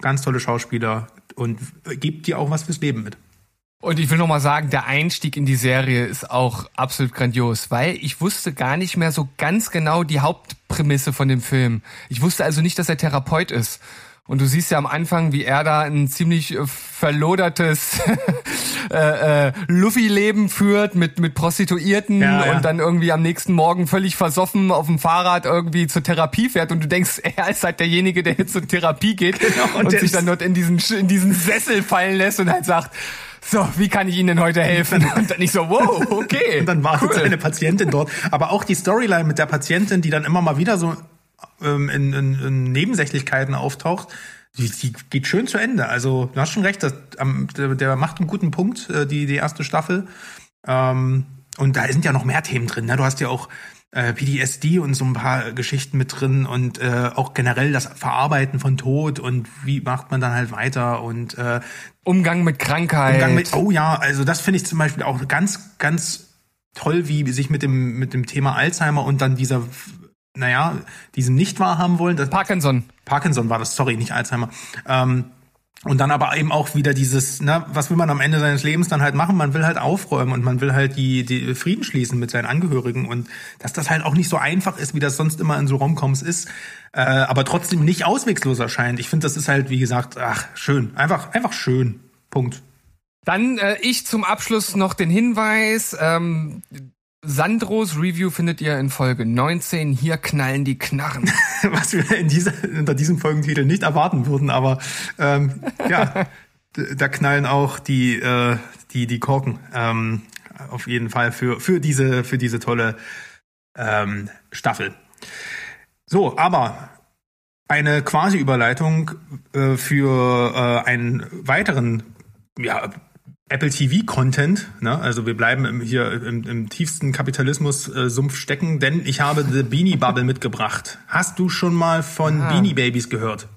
ganz tolle Schauspieler und gibt dir auch was fürs Leben mit. Und ich will noch mal sagen, der Einstieg in die Serie ist auch absolut grandios, weil ich wusste gar nicht mehr so ganz genau die Hauptprämisse von dem Film. Ich wusste also nicht, dass er Therapeut ist. Und du siehst ja am Anfang, wie er da ein ziemlich äh, verlodertes <laughs> äh, äh, Luffy-Leben führt mit, mit Prostituierten Ja, ja. und dann irgendwie am nächsten Morgen völlig versoffen auf dem Fahrrad irgendwie zur Therapie fährt und du denkst, <laughs> er ist halt derjenige, der jetzt zur Therapie geht Genau, und und, sich dann dort in diesen, in diesen Sessel fallen lässt und halt sagt, so, wie kann ich Ihnen denn heute helfen? Und dann ich so, wow, okay. <laughs> Und dann wartet cool. seine Patientin dort. Aber auch die Storyline mit der Patientin, die dann immer mal wieder so ähm, in, in, in Nebensächlichkeiten auftaucht, die, die geht schön zu Ende. Also du hast schon recht, das, am- der, der macht einen guten Punkt, äh, die, die erste Staffel. Ähm, und da sind ja noch mehr Themen drin. Ne? Du hast ja auch äh, PTSD und so ein paar Geschichten mit drin und äh, auch generell das Verarbeiten von Tod und wie macht man dann halt weiter und äh, Umgang mit Krankheit. Umgang mit, oh ja, also das finde ich zum Beispiel auch ganz, ganz toll, wie sich mit dem, mit dem Thema Alzheimer und dann dieser, naja, diesem nicht wahrhaben wollen. Das, Parkinson. Parkinson war das, sorry, nicht Alzheimer. Ähm, und dann aber eben auch wieder dieses, na, was will man am Ende seines Lebens dann halt machen? Man will halt aufräumen und man will halt die, die Frieden schließen mit seinen Angehörigen und dass das halt auch nicht so einfach ist, wie das sonst immer in so Romcoms ist, äh, aber trotzdem nicht auswegslos erscheint. Ich finde, das ist halt, wie gesagt, ach, schön. Einfach, einfach schön. Punkt. Dann äh, ich zum Abschluss noch den Hinweis. Ähm, Sandros Review findet ihr in Folge 19. Hier knallen die Knarren. <laughs> was wir in dieser, unter diesem Folgentitel nicht erwarten würden, aber ähm, ja, da knallen auch die, äh, die, die Korken. Ähm, auf jeden Fall für, für, diese, für diese tolle ähm, Staffel. So, aber eine quasi Überleitung äh, für äh, einen weiteren ja, Apple TV Content. Ne? Also wir bleiben im, hier im, im tiefsten Kapitalismus-Sumpf stecken, denn ich habe The Beanie Bubble <laughs> mitgebracht. Hast du schon mal von Ah. Beanie Babies gehört?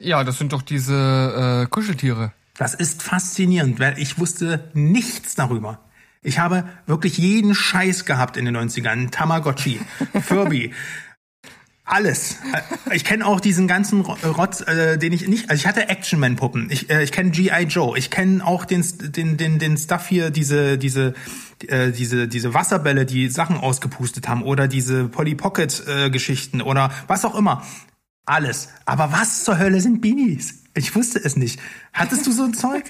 ja, das sind doch diese äh, Kuscheltiere. Das ist faszinierend, weil ich wusste nichts darüber. Ich habe wirklich jeden Scheiß gehabt in den 90ern. Tamagotchi, <laughs> Furby, alles. Äh, Ich kenne auch diesen ganzen Ro- Rotz, äh, den ich nicht. Also ich hatte Action-Man-Puppen. Ich, äh, ich kenne G.I. Joe. Ich kenne auch den, den, den, den Stuff hier, diese, diese, äh, diese, diese Wasserbälle, die Sachen ausgepustet haben oder diese Polly Pocket-Geschichten oder was auch immer. Alles. Aber was zur Hölle sind Beanies? Ich wusste es nicht. Hattest du so ein <laughs> Zeug?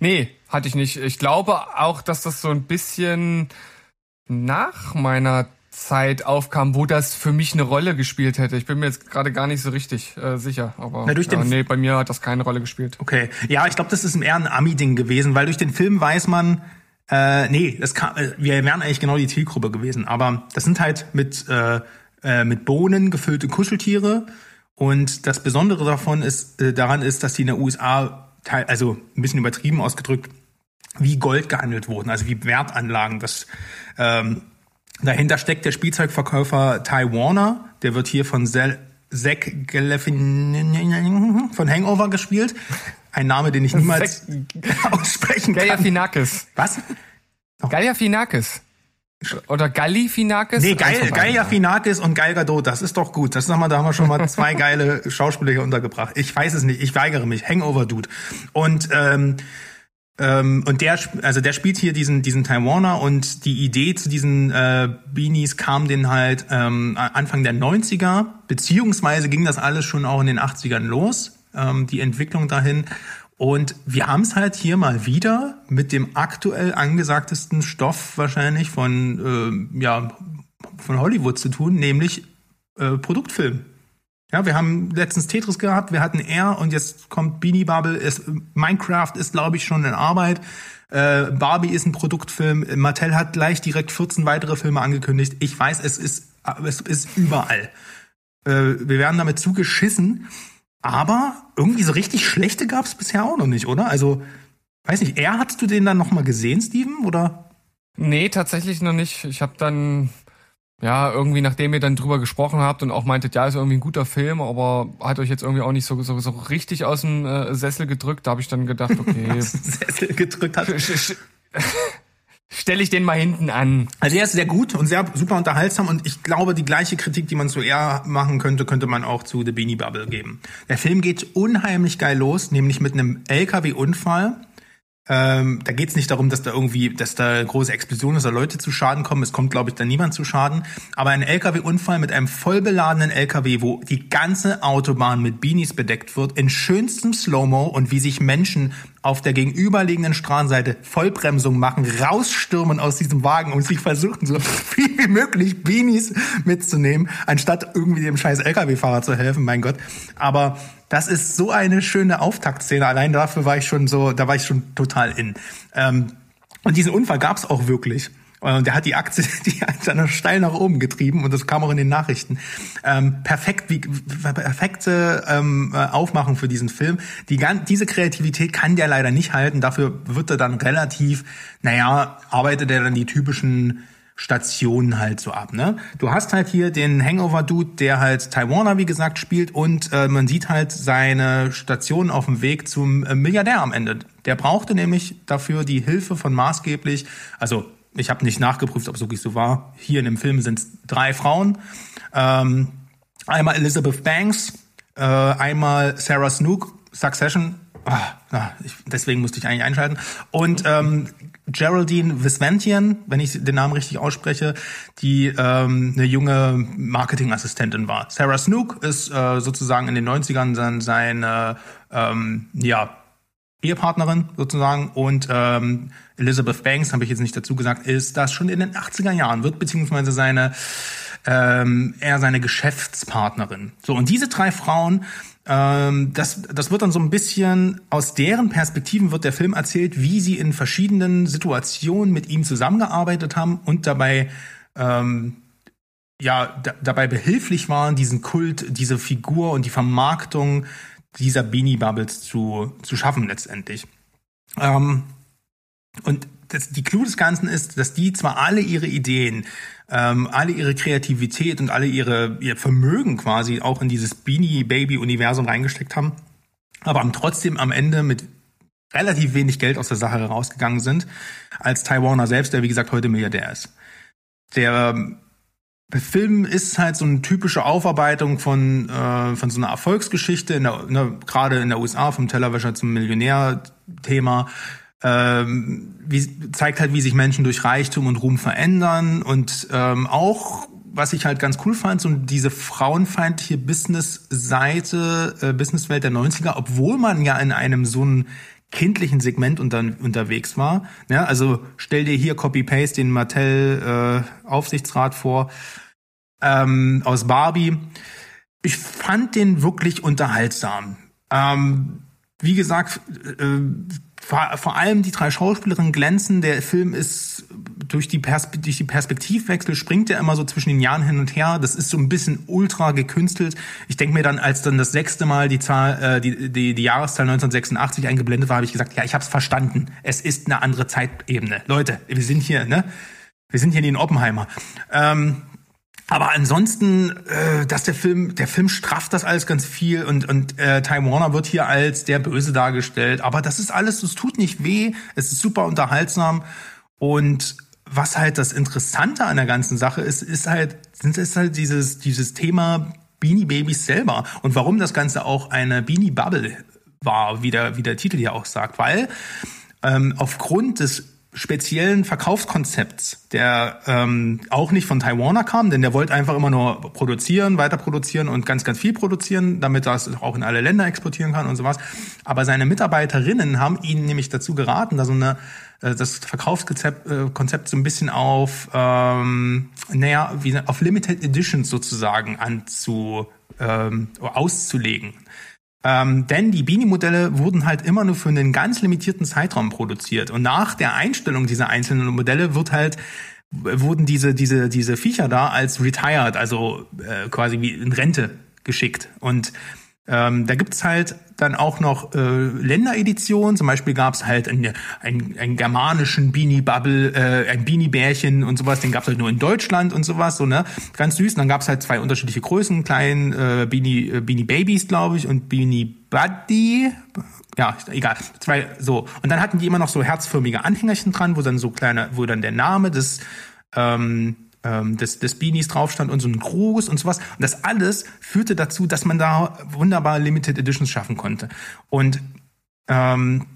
Nee, hatte ich nicht. Ich glaube auch, dass das so ein bisschen nach meiner Zeit aufkam, wo das für mich eine Rolle gespielt hätte. Ich bin mir jetzt gerade gar nicht so richtig äh, sicher, aber Na, durch den ja, F- nee, bei mir hat das keine Rolle gespielt. Okay. Ja, ich glaube, das ist eher ein Ami-Ding gewesen, weil durch den Film weiß man, äh, nee, das kam, äh, wir wären eigentlich genau die Zielgruppe gewesen. Aber das sind halt mit, äh, äh, mit Bohnen gefüllte Kuscheltiere. Und das Besondere davon ist, äh, daran ist, dass die in der USA, teil, also ein bisschen übertrieben ausgedrückt, wie Gold gehandelt wurden, also wie Wertanlagen. Das, ähm, dahinter steckt der Spielzeugverkäufer Ty Warner, der wird hier von Zel Zach Galifianakis von Hangover gespielt. Ein Name, den ich niemals <laughs> aussprechen kann. Galiafinakis. Was? Galiafinakis. Oder Galifinakis? Nee, Geil. Galiafinakis und Gal Gadot, das ist doch gut. Das sag mal, da haben wir schon mal zwei geile Schauspieler hier untergebracht. Ich weiß es nicht, ich weigere mich. Hangover Dude. Und ähm, ähm, und der, also der spielt hier diesen diesen Taiwaner und die Idee zu diesen äh, Beanies kam den halt ähm, Anfang der 90er, beziehungsweise ging das alles schon auch in den 80ern los, ähm, die Entwicklung dahin. Und wir haben es halt hier mal wieder mit dem aktuell angesagtesten Stoff wahrscheinlich von ähm, ja, von Hollywood zu tun, nämlich äh, Produktfilm. Ja, wir haben letztens Tetris gehabt, wir hatten R und jetzt kommt Beanie Bubble. Ist, Minecraft ist, glaube ich, schon in Arbeit. Äh, Barbie ist ein Produktfilm. Mattel hat gleich direkt 14 weitere Filme angekündigt. Ich weiß, es ist, es ist überall. Äh, wir werden damit zugeschissen. Aber irgendwie so richtig schlechte gab es bisher auch noch nicht, oder? Also, weiß nicht, R, hast du den dann noch mal gesehen, Steven? Oder? Nee, tatsächlich noch nicht. Ich habe dann ja, irgendwie, nachdem ihr dann drüber gesprochen habt und auch meintet, ja, ist irgendwie ein guter Film, aber hat euch jetzt irgendwie auch nicht so, so, so richtig aus dem äh, Sessel gedrückt, da habe ich dann gedacht, <laughs> okay. Sessel gedrückt hat. Stelle ich den mal hinten an. Also er ist sehr gut und sehr super unterhaltsam und ich glaube, die gleiche Kritik, die man zu R machen könnte, könnte man auch zu The Beanie Bubble geben. Der Film geht unheimlich geil los, nämlich mit einem LKW-Unfall ähm, da geht es nicht darum, dass da irgendwie, dass da große Explosionen ist oder Leute zu Schaden kommen. Es kommt, glaube ich, da niemand zu Schaden. Aber ein LKW-Unfall mit einem vollbeladenen LKW, wo die ganze Autobahn mit Beanies bedeckt wird, in schönstem Slow-Mo und wie sich Menschen auf der gegenüberliegenden Straßenseite Vollbremsung machen, rausstürmen aus diesem Wagen und sich versuchen, so viel wie möglich Beanies mitzunehmen, anstatt irgendwie dem scheiß LKW-Fahrer zu helfen, mein Gott. Aber das ist so eine schöne Auftaktszene. Allein dafür war ich schon so, da war ich schon total in. Ähm, und diesen Unfall gab es auch wirklich. Und der hat die Aktie, <laughs> die hat dann steil nach oben getrieben und das kam auch in den Nachrichten. Ähm, perfekt, wie, perfekte ähm, äh, Aufmachung für diesen Film. Die, diese Kreativität kann der leider nicht halten. Dafür wird er dann relativ, naja, arbeitet er dann die typischen Stationen halt so ab. Ne? Du hast halt hier den Hangover-Dude, der halt Taiwaner, wie gesagt, spielt und äh, man sieht halt seine Station auf dem Weg zum äh, Milliardär am Ende. Der brauchte nämlich dafür die Hilfe von maßgeblich, also ich habe nicht nachgeprüft, ob es wirklich so war. Hier in dem Film sind es drei Frauen. Ähm, einmal Elizabeth Banks, äh, einmal Sarah Snook, Succession. Ah, na, ich, deswegen musste ich eigentlich einschalten. Und ähm, Geraldine Visvantian, wenn ich den Namen richtig ausspreche, die ähm, eine junge Marketingassistentin war. Sarah Snook ist äh, sozusagen in den 90ern dann seine ähm, ja, Ehepartnerin sozusagen und ähm, Elizabeth Banks, habe ich jetzt nicht dazu gesagt, ist das schon in den 80er Jahren, wird beziehungsweise seine ähm, eher seine Geschäftspartnerin. So, und diese drei Frauen ähm, das, das wird dann so ein bisschen aus deren Perspektiven wird der Film erzählt, wie sie in verschiedenen Situationen mit ihm zusammengearbeitet haben und dabei ähm, ja dabei behilflich waren, diesen Kult, diese Figur und die Vermarktung dieser Beanie Bubbles zu zu schaffen letztendlich. Ähm, und das, die Clou des Ganzen ist, dass die zwar alle ihre Ideen ähm, alle ihre Kreativität und alle ihre ihr Vermögen quasi auch in dieses Beanie Baby Universum reingesteckt haben, aber trotzdem am Ende mit relativ wenig Geld aus der Sache herausgegangen sind, als Taiwaner selbst, der wie gesagt heute Milliardär ist. Der Film ist halt so eine typische Aufarbeitung von, äh, von so einer Erfolgsgeschichte, in der, ne, gerade in der USA, vom Tellerwäscher zum Millionär-Thema. Ähm, zeigt halt, wie sich Menschen durch Reichtum und Ruhm verändern. Und ähm, auch was ich halt ganz cool fand, so diese frauenfeindliche Business-Seite, äh, Businesswelt der 90er, obwohl man ja in einem so einen kindlichen Segment unter, unterwegs war. Ja, also stell dir hier Copy-Paste den Mattel-Aufsichtsrat äh, vor ähm, aus Barbie. Ich fand den wirklich unterhaltsam. Ähm, wie gesagt, äh, vor, vor allem die drei Schauspielerinnen glänzen. Der Film ist durch die, durch die Perspektivwechsel springt er immer so zwischen den Jahren hin und her. Das ist so ein bisschen ultra gekünstelt. Ich denke mir dann, als dann das sechste Mal die Zahl, äh, die, die, die Jahreszahl 1986 eingeblendet war, habe ich gesagt, ja, ich habe es verstanden. Es ist eine andere Zeitebene. Leute, wir sind hier, ne? Wir sind hier in Oppenheimer. Ähm, aber ansonsten, äh, dass der Film, der Film strafft das alles ganz viel und und äh, Time Warner wird hier als der Böse dargestellt. Aber das ist alles, es tut nicht weh, es ist super unterhaltsam. Und was halt das Interessante an der ganzen Sache ist, ist halt, sind ist halt dieses dieses Thema Beanie Babies selber und warum das Ganze auch eine Beanie Bubble war, wie der wie der Titel ja auch sagt, weil ähm, aufgrund des speziellen Verkaufskonzepts, der ähm, auch nicht von Taiwaner kam, denn der wollte einfach immer nur produzieren, weiter produzieren und ganz, ganz viel produzieren, damit er es auch in alle Länder exportieren kann und sowas. Aber seine Mitarbeiterinnen haben ihn nämlich dazu geraten, da so eine äh, das Verkaufskonzept äh, Konzept so ein bisschen auf, ähm, naja, wie, auf Limited Editions sozusagen anzu, ähm, auszulegen. Ähm, denn die Beanie-Modelle wurden halt immer nur für einen ganz limitierten Zeitraum produziert. Und nach der Einstellung dieser einzelnen Modelle wird halt wurden diese diese diese Viecher da als retired, also äh, quasi wie in Rente geschickt. Und ähm, da gibt's halt dann auch noch äh, Ländereditionen. Zum Beispiel gab's halt einen, einen, einen germanischen Beanie Bubble, äh, ein Beanie Bärchen und sowas. Den gab's halt nur in Deutschland und sowas, so ne, ganz süß. Und dann gab's halt zwei unterschiedliche Größen, kleinen äh, Beanie äh, Beanie Babies, glaube ich, und Beanie Buddy. Ja, egal. Zwei so. Und dann hatten die immer noch so herzförmige Anhängerchen dran, wo dann so kleine, wo dann der Name des ähm, ähm, des, des Beanies drauf stand und so ein Gruß und sowas. Und das alles führte dazu, dass man da wunderbar Limited Editions schaffen konnte. Und ähm,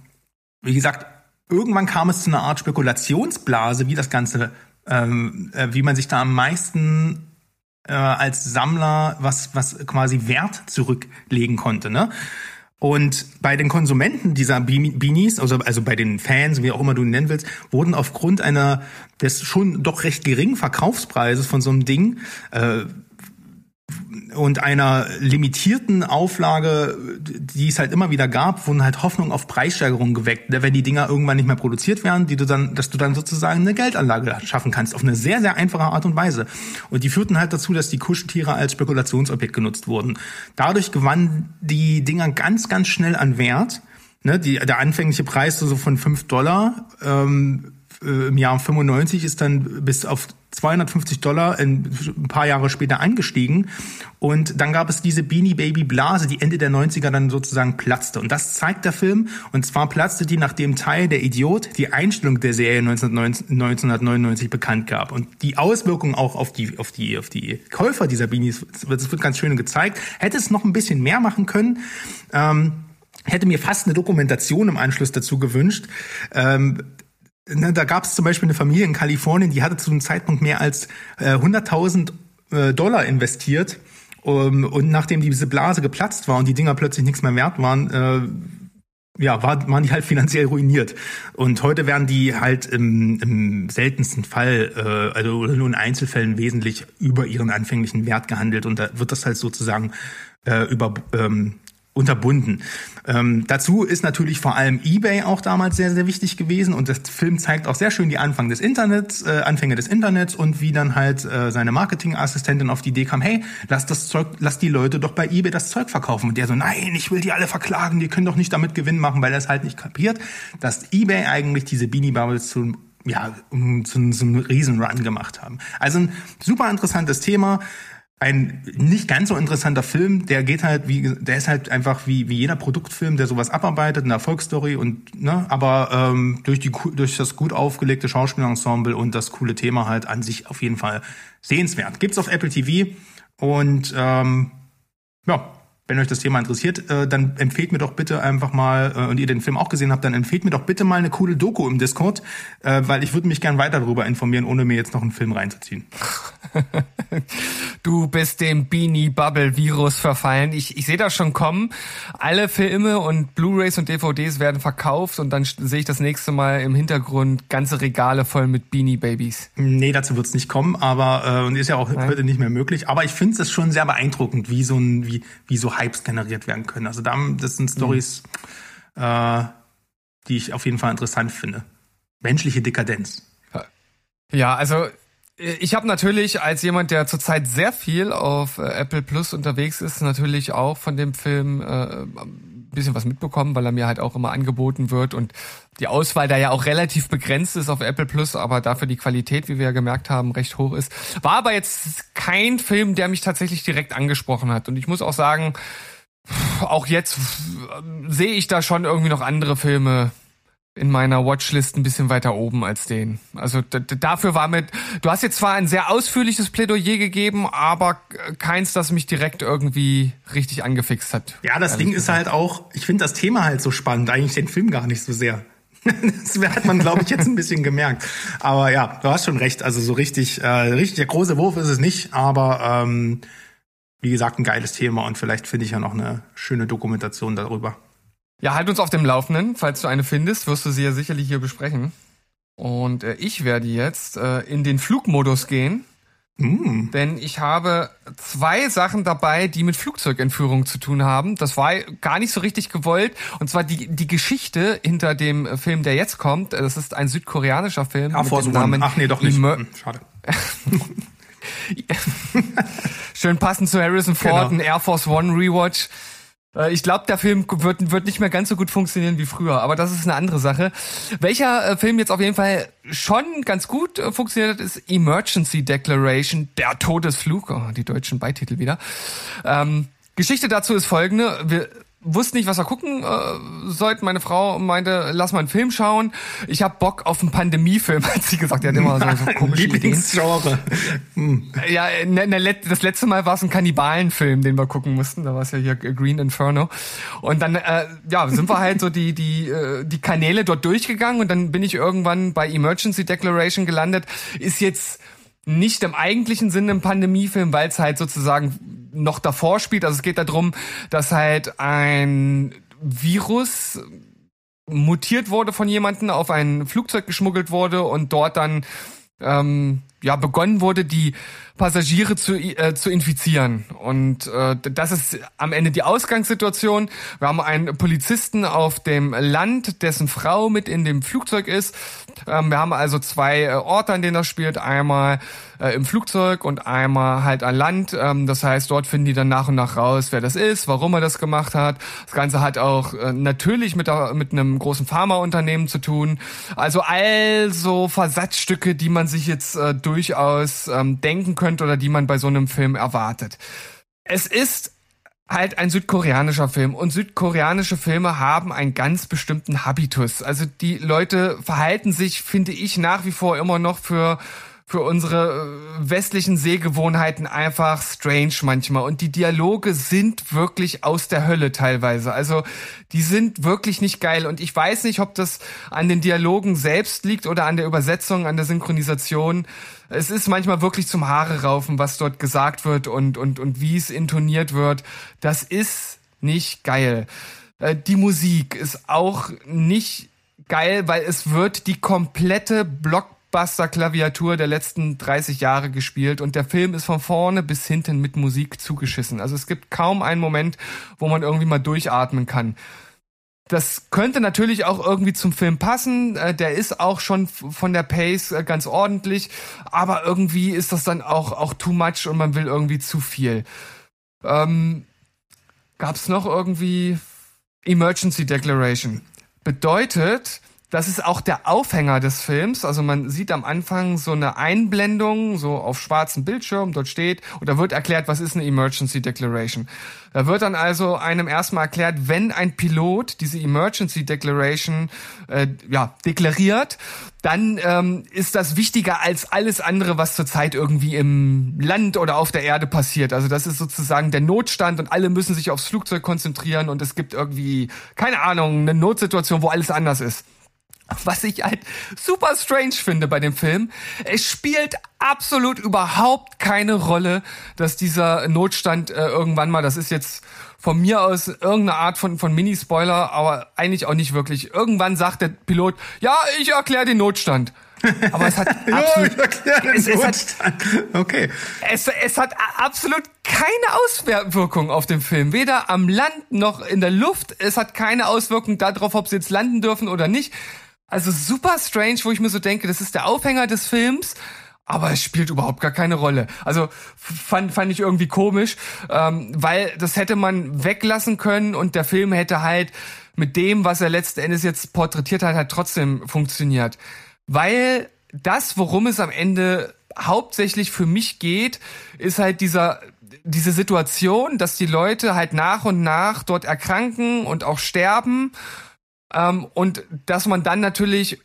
wie gesagt, irgendwann kam es zu einer Art Spekulationsblase, wie das Ganze, ähm, äh, wie man sich da am meisten äh, als Sammler was, was quasi Wert zurücklegen konnte. Ne? Und bei den Konsumenten dieser Beanies, also, also bei den Fans, wie auch immer du ihn nennen willst, wurden aufgrund einer des schon doch recht geringen Verkaufspreises von so einem Ding äh, und einer limitierten Auflage, die es halt immer wieder gab, wurden halt Hoffnungen auf Preissteigerungen geweckt, wenn die Dinger irgendwann nicht mehr produziert werden, die du dann, dass du dann sozusagen eine Geldanlage schaffen kannst, auf eine sehr, sehr einfache Art und Weise. Und die führten halt dazu, dass die Kuscheltiere als Spekulationsobjekt genutzt wurden. Dadurch gewannen die Dinger ganz, ganz schnell an Wert. Ne, die, der anfängliche Preis so von fünf Dollar ähm, äh, im Jahr 95 ist dann bis auf 250 Dollar ein paar Jahre später angestiegen. Und dann gab es diese Beanie Baby Blase, die Ende der 90er dann sozusagen platzte. Und das zeigt der Film. Und zwar platzte die, nachdem Teil der Idiot die Einstellung der Serie 1999 bekannt gab. Und die Auswirkungen auch auf die, auf die, auf die Käufer dieser Beanies, das wird ganz schön gezeigt. Hätte es noch ein bisschen mehr machen können. Ähm, hätte mir fast eine Dokumentation im Anschluss dazu gewünscht. Ähm, Ne, da gab es zum Beispiel eine Familie in Kalifornien, die hatte zu einem Zeitpunkt mehr als äh, 100.000 äh, Dollar investiert. Um, und nachdem diese Blase geplatzt war und die Dinger plötzlich nichts mehr wert waren, äh, ja, war, waren die halt finanziell ruiniert. Und heute werden die halt im, im seltensten Fall, äh, also nur in Einzelfällen wesentlich über ihren anfänglichen Wert gehandelt. Und da wird das halt sozusagen äh, über, ähm, unterbunden. Ähm, dazu ist natürlich vor allem eBay auch damals sehr, sehr wichtig gewesen und das Film zeigt auch sehr schön die Anfang des Internets, äh, Anfänge des Internets und wie dann halt äh, seine Marketingassistentin auf die Idee kam, hey, lass das Zeug, lass die Leute doch bei eBay das Zeug verkaufen. Und der so, nein, ich will die alle verklagen, die können doch nicht damit Gewinn machen, weil er es halt nicht kapiert, dass eBay eigentlich diese Beanie Bubbles zu ja, zu, zu einem Riesenrun gemacht haben. Also ein super interessantes Thema ein nicht ganz so interessanter Film, der geht halt wie, der ist halt einfach wie, wie jeder Produktfilm, der sowas abarbeitet, eine Erfolgsstory und, ne, aber ähm, durch die, durch das gut aufgelegte Schauspielensemble und das coole Thema halt an sich auf jeden Fall sehenswert. Gibt's auf Apple TV und, ähm, ja, wenn euch das Thema interessiert, äh, dann empfehlt mir doch bitte einfach mal, äh, und ihr den Film auch gesehen habt, dann empfehlt mir doch bitte mal eine coole Doku im Discord, äh, weil ich würde mich gern weiter darüber informieren, ohne mir jetzt noch einen Film reinzuziehen. <laughs> du bist dem Beanie Bubble Virus verfallen. Ich, ich sehe das schon kommen. Alle Filme und Blu-rays und DVDs werden verkauft und dann sehe ich das nächste Mal im Hintergrund ganze Regale voll mit Beanie Babies. Nee, dazu wird's nicht kommen, aber äh, ist ja auch Nein. heute nicht mehr möglich. Aber ich finde es schon sehr beeindruckend, wie so ein, wie, wie so Hypes generiert werden können. Also da, das sind Stories, mhm. äh, die ich auf jeden Fall interessant finde. Menschliche Dekadenz. Ja, also ich habe natürlich als jemand, der zurzeit sehr viel auf äh, Apple Plus unterwegs ist, natürlich auch von dem Film äh, bisschen was mitbekommen, weil er mir halt auch immer angeboten wird und die Auswahl da ja auch relativ begrenzt ist auf Apple Plus, aber dafür die Qualität, wie wir ja gemerkt haben, recht hoch ist. War aber jetzt kein Film, der mich tatsächlich direkt angesprochen hat. Und ich muss auch sagen, auch jetzt sehe ich da schon irgendwie noch andere Filme, in meiner Watchlist ein bisschen weiter oben als den. Also dafür war mit, du hast jetzt zwar ein sehr ausführliches Plädoyer gegeben, aber keins, das mich direkt irgendwie richtig angefixt hat. Ja, das Ding ist halt auch, ich finde das Thema halt so spannend, eigentlich den Film gar nicht so sehr. <laughs> das hat man, glaube ich, jetzt ein bisschen gemerkt. Aber ja, du hast schon recht. Also so richtig, äh, richtig der große Wurf ist es nicht, aber ähm, wie gesagt, ein geiles Thema und vielleicht finde ich ja noch eine schöne Dokumentation darüber. Ja, halt uns auf dem Laufenden. Falls du eine findest, wirst du sie ja sicherlich hier besprechen. Und äh, ich werde jetzt äh, in den Flugmodus gehen. Denn ich habe zwei Sachen dabei, die mit Flugzeugentführung zu tun haben. Das war gar nicht so richtig gewollt. Und zwar die, die Geschichte hinter dem Film, der jetzt kommt. Das ist ein südkoreanischer Film. Air mit Force dem One. Namen Ach nee, doch nicht. Emer Hm, Schade. <laughs> <laughs> Schön passend zu Harrison Ford, Genau. ein Air Force One Rewatch. Äh, Ich glaube, der Film wird, wird nicht mehr ganz so gut funktionieren wie früher, aber das ist eine andere Sache. Welcher äh, Film jetzt auf jeden Fall schon ganz gut äh, funktioniert hat, ist Emergency Declaration, der Todesflug, oh, die deutschen Beititel wieder. Ähm, Geschichte dazu ist folgende. Wir wussten nicht, was wir gucken äh, sollten. Meine Frau meinte, lass mal einen Film schauen. Ich habe Bock auf einen Pandemiefilm, <laughs> hat sie gesagt. Die hat immer so, so komische Ideen. Lieblingsgenre. Ja, ne, ne, das letzte Mal war es ein Kannibalenfilm, den wir gucken mussten. Da war es ja hier Green Inferno. Und dann, äh, ja, sind wir halt so die die äh, die Kanäle dort durchgegangen und dann bin ich irgendwann bei Emergency Declaration gelandet. Ist jetzt nicht im eigentlichen Sinne ein Pandemiefilm, weil es halt sozusagen noch davor spielt. Also es geht darum, dass halt ein Virus mutiert wurde von jemandem, auf ein Flugzeug geschmuggelt wurde und dort dann ähm, ja begonnen wurde, die Passagiere zu, äh, zu infizieren. Und äh, das ist am Ende die Ausgangssituation. Wir haben einen Polizisten auf dem Land, dessen Frau mit in dem Flugzeug ist. Ähm, wir haben also zwei äh, Orte, an denen das spielt. Einmal äh, im Flugzeug und einmal halt an Land. Ähm, das heißt, dort finden die dann nach und nach raus, wer das ist, warum er das gemacht hat. Das Ganze hat auch äh, natürlich mit, der, mit einem großen Pharmaunternehmen zu tun. Also also Versatzstücke, die man sich jetzt äh, durchaus ähm, denken könnte oder die man bei so einem Film erwartet. Es ist halt ein südkoreanischer Film und südkoreanische Filme haben einen ganz bestimmten Habitus. Also die Leute verhalten sich, finde ich, nach wie vor immer noch für für unsere äh, westlichen Sehgewohnheiten einfach strange manchmal. Und die Dialoge sind wirklich aus der Hölle teilweise. Also die sind wirklich nicht geil. Und ich weiß nicht, ob das an den Dialogen selbst liegt oder an der Übersetzung, an der Synchronisation. Es ist manchmal wirklich zum Haare raufen, was dort gesagt wird und, und, und wie es intoniert wird. Das ist nicht geil. Äh, Die Musik ist auch nicht geil, weil es wird die komplette Blockbuster-Klaviatur der letzten 30 Jahre gespielt und der Film ist von vorne bis hinten mit Musik zugeschissen. Also es gibt kaum einen Moment, wo man irgendwie mal durchatmen kann. Das könnte natürlich auch irgendwie zum Film passen. Äh, Der ist auch schon von der Pace äh, ganz ordentlich, aber irgendwie ist das dann auch auch too much und man will irgendwie zu viel. Ähm, gab's noch irgendwie Emergency Declaration? Bedeutet, das ist auch der Aufhänger des Films. Also man sieht am Anfang so eine Einblendung, so auf schwarzem Bildschirm, dort steht, und da wird erklärt, was ist eine Emergency Declaration. Da wird dann also einem erstmal erklärt, wenn ein Pilot diese Emergency Declaration äh, ja, deklariert, dann ähm, ist das wichtiger als alles andere, was zurzeit irgendwie im Land oder auf der Erde passiert. Also das ist sozusagen der Notstand und alle müssen sich aufs Flugzeug konzentrieren und es gibt irgendwie, keine Ahnung, eine Notsituation, wo alles anders ist. Was ich halt super strange finde bei dem Film, es spielt absolut überhaupt keine Rolle, dass dieser Notstand äh, irgendwann mal, das ist jetzt von mir aus irgendeine Art von, von Mini-Spoiler, aber eigentlich auch nicht wirklich. Irgendwann sagt der Pilot, ja, ich erkläre den Notstand. Aber es hat <laughs> Ja, absolut, den es, es, hat. Okay. es, es hat absolut keine Auswirkung auf den Film. Weder am Land noch in der Luft. Es hat keine Auswirkung darauf, ob sie jetzt landen dürfen oder nicht. Also super strange, wo ich mir so denke, das ist der Aufhänger des Films. Aber es spielt überhaupt gar keine Rolle. Also fand, fand ich irgendwie komisch, ähm, weil das hätte man weglassen können und der Film hätte halt mit dem, was er letzten Endes jetzt porträtiert hat, halt trotzdem funktioniert. Weil das, worum es am Ende hauptsächlich für mich geht, ist halt dieser diese Situation, dass die Leute halt nach und nach dort erkranken und auch sterben ähm, und dass man dann natürlich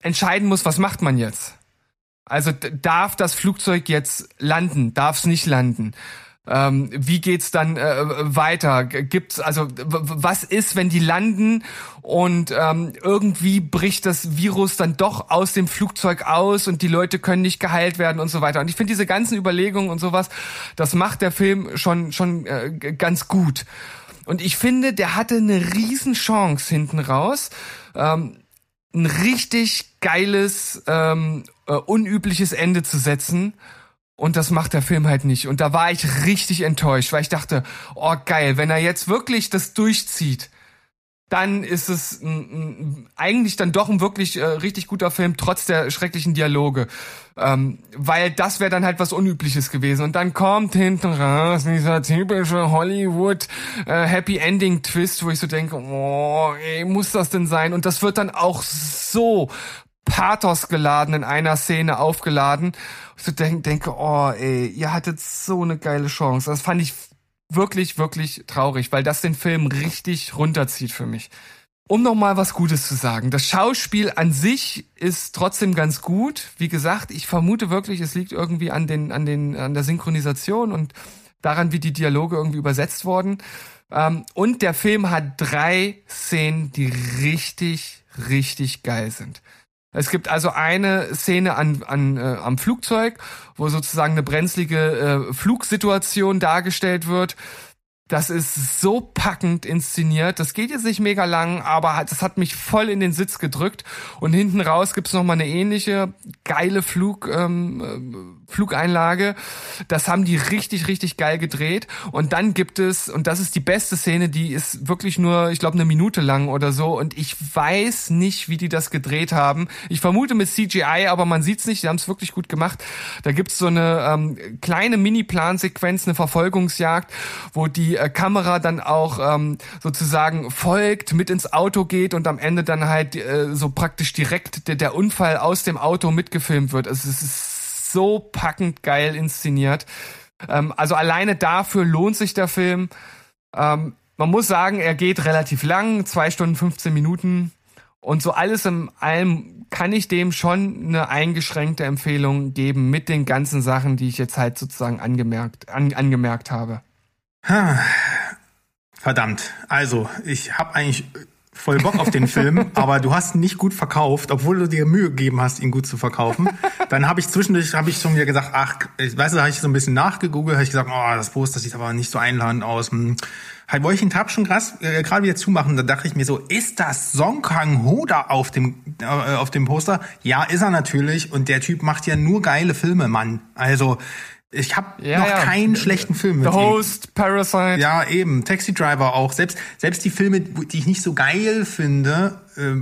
entscheiden muss, was macht man jetzt? Also darf das Flugzeug jetzt landen? Darf es nicht landen? Ähm, wie geht's dann äh, weiter? Gibt's also was ist, wenn die landen und ähm, irgendwie bricht das Virus dann doch aus dem Flugzeug aus und die Leute können nicht geheilt werden und so weiter. Und ich finde diese ganzen Überlegungen und sowas, das macht der Film schon schon äh, ganz gut. Und ich finde, der hatte eine riesen Chance hinten raus. Ähm, ein richtig geiles, ähm, äh, unübliches Ende zu setzen. Und das macht der Film halt nicht. Und da war ich richtig enttäuscht, weil ich dachte, oh geil, wenn er jetzt wirklich das durchzieht, dann ist es eigentlich dann doch ein wirklich äh, richtig guter Film, trotz der schrecklichen Dialoge. Ähm, weil das wäre dann halt was Unübliches gewesen. Und dann kommt hinten raus dieser typische Hollywood äh, Happy Ending Twist, wo ich so denke, oh, ey, muss das denn sein? Und das wird dann auch so Pathos geladen in einer Szene aufgeladen. Ich so denk, denke, oh, ey, ihr hattet so eine geile Chance. Das fand ich wirklich, wirklich traurig, weil das den Film richtig runterzieht für mich. Um noch mal was Gutes zu sagen. Das Schauspiel an sich ist trotzdem ganz gut. Wie gesagt, ich vermute wirklich, es liegt irgendwie an den, an den, an der Synchronisation und daran, wie die Dialoge irgendwie übersetzt wurden. Ähm, und der Film hat drei Szenen, die richtig, richtig geil sind. Es gibt also eine Szene an, an, äh, am Flugzeug, wo sozusagen eine brenzlige äh, Flugsituation dargestellt wird. Das ist so packend inszeniert. Das geht jetzt nicht mega lang, aber das hat mich voll in den Sitz gedrückt. Und hinten raus gibt's noch mal eine ähnliche geile Flug, ähm, äh, Flugeinlage. Das haben die richtig, richtig geil gedreht. Und dann gibt es, und das ist die beste Szene, die ist wirklich nur, ich glaube, eine Minute lang oder so. Und ich weiß nicht, wie die das gedreht haben. Ich vermute mit CGI, aber man sieht's nicht. Die haben es wirklich gut gemacht. Da gibt's so eine ähm, kleine Mini-Plansequenz, eine Verfolgungsjagd, wo die äh, Kamera dann auch ähm, sozusagen folgt, mit ins Auto geht und am Ende dann halt äh, so praktisch direkt der, der Unfall aus dem Auto mitgefilmt wird. Also es ist so packend geil inszeniert. Ähm, also alleine dafür lohnt sich der Film. Ähm, man muss sagen, er geht relativ lang, zwei Stunden 15 Minuten. Und so alles in allem kann ich dem schon eine eingeschränkte Empfehlung geben mit den ganzen Sachen, die ich jetzt halt sozusagen angemerkt, an, angemerkt habe. Verdammt. Also, ich habe eigentlich voll Bock auf den <laughs> Film, aber du hast ihn nicht gut verkauft, obwohl du dir Mühe gegeben hast, ihn gut zu verkaufen. Dann habe ich zwischendurch habe ich schon wieder gesagt, ach, ich weiß, da habe ich so ein bisschen nachgegoogelt, habe ich gesagt, oh, das Poster sieht aber nicht so einladend aus. Hm. Halt wollte ich den Tab schon äh, gerade wieder zumachen, da dachte ich mir so, ist das Song Kang Ho da auf dem äh, auf dem Poster? Ja, ist er natürlich und der Typ macht ja nur geile Filme, Mann. Also ich habe Ja, noch ja. keinen schlechten Film mit The ihm. Host, Parasite. Ja, eben. Taxi Driver auch. Selbst, selbst die Filme, die ich nicht so geil finde, äh,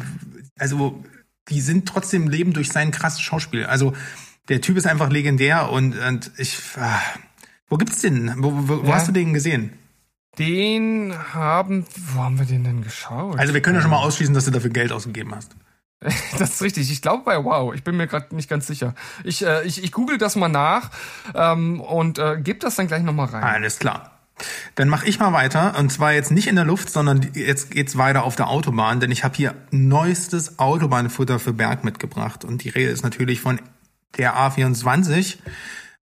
also die sind trotzdem leben durch sein krasses Schauspiel. Also der Typ ist einfach legendär und, und ich. Ah, wo gibt's den? Wo, wo, wo Ja. hast du den gesehen? Den haben, wo haben wir den denn geschaut? Also wir können ja schon mal ausschließen, dass du dafür Geld ausgegeben hast. <laughs> Das ist richtig. Ich glaube bei Wow. Ich bin mir gerade nicht ganz sicher. Ich, äh, ich, ich google das mal nach ähm, und äh, gebe das dann gleich nochmal rein. Alles klar. Dann mache ich mal weiter und zwar jetzt nicht in der Luft, sondern jetzt geht's weiter auf der Autobahn, denn ich habe hier neuestes Autobahnfutter für Berg mitgebracht und die Rede ist natürlich von der A24,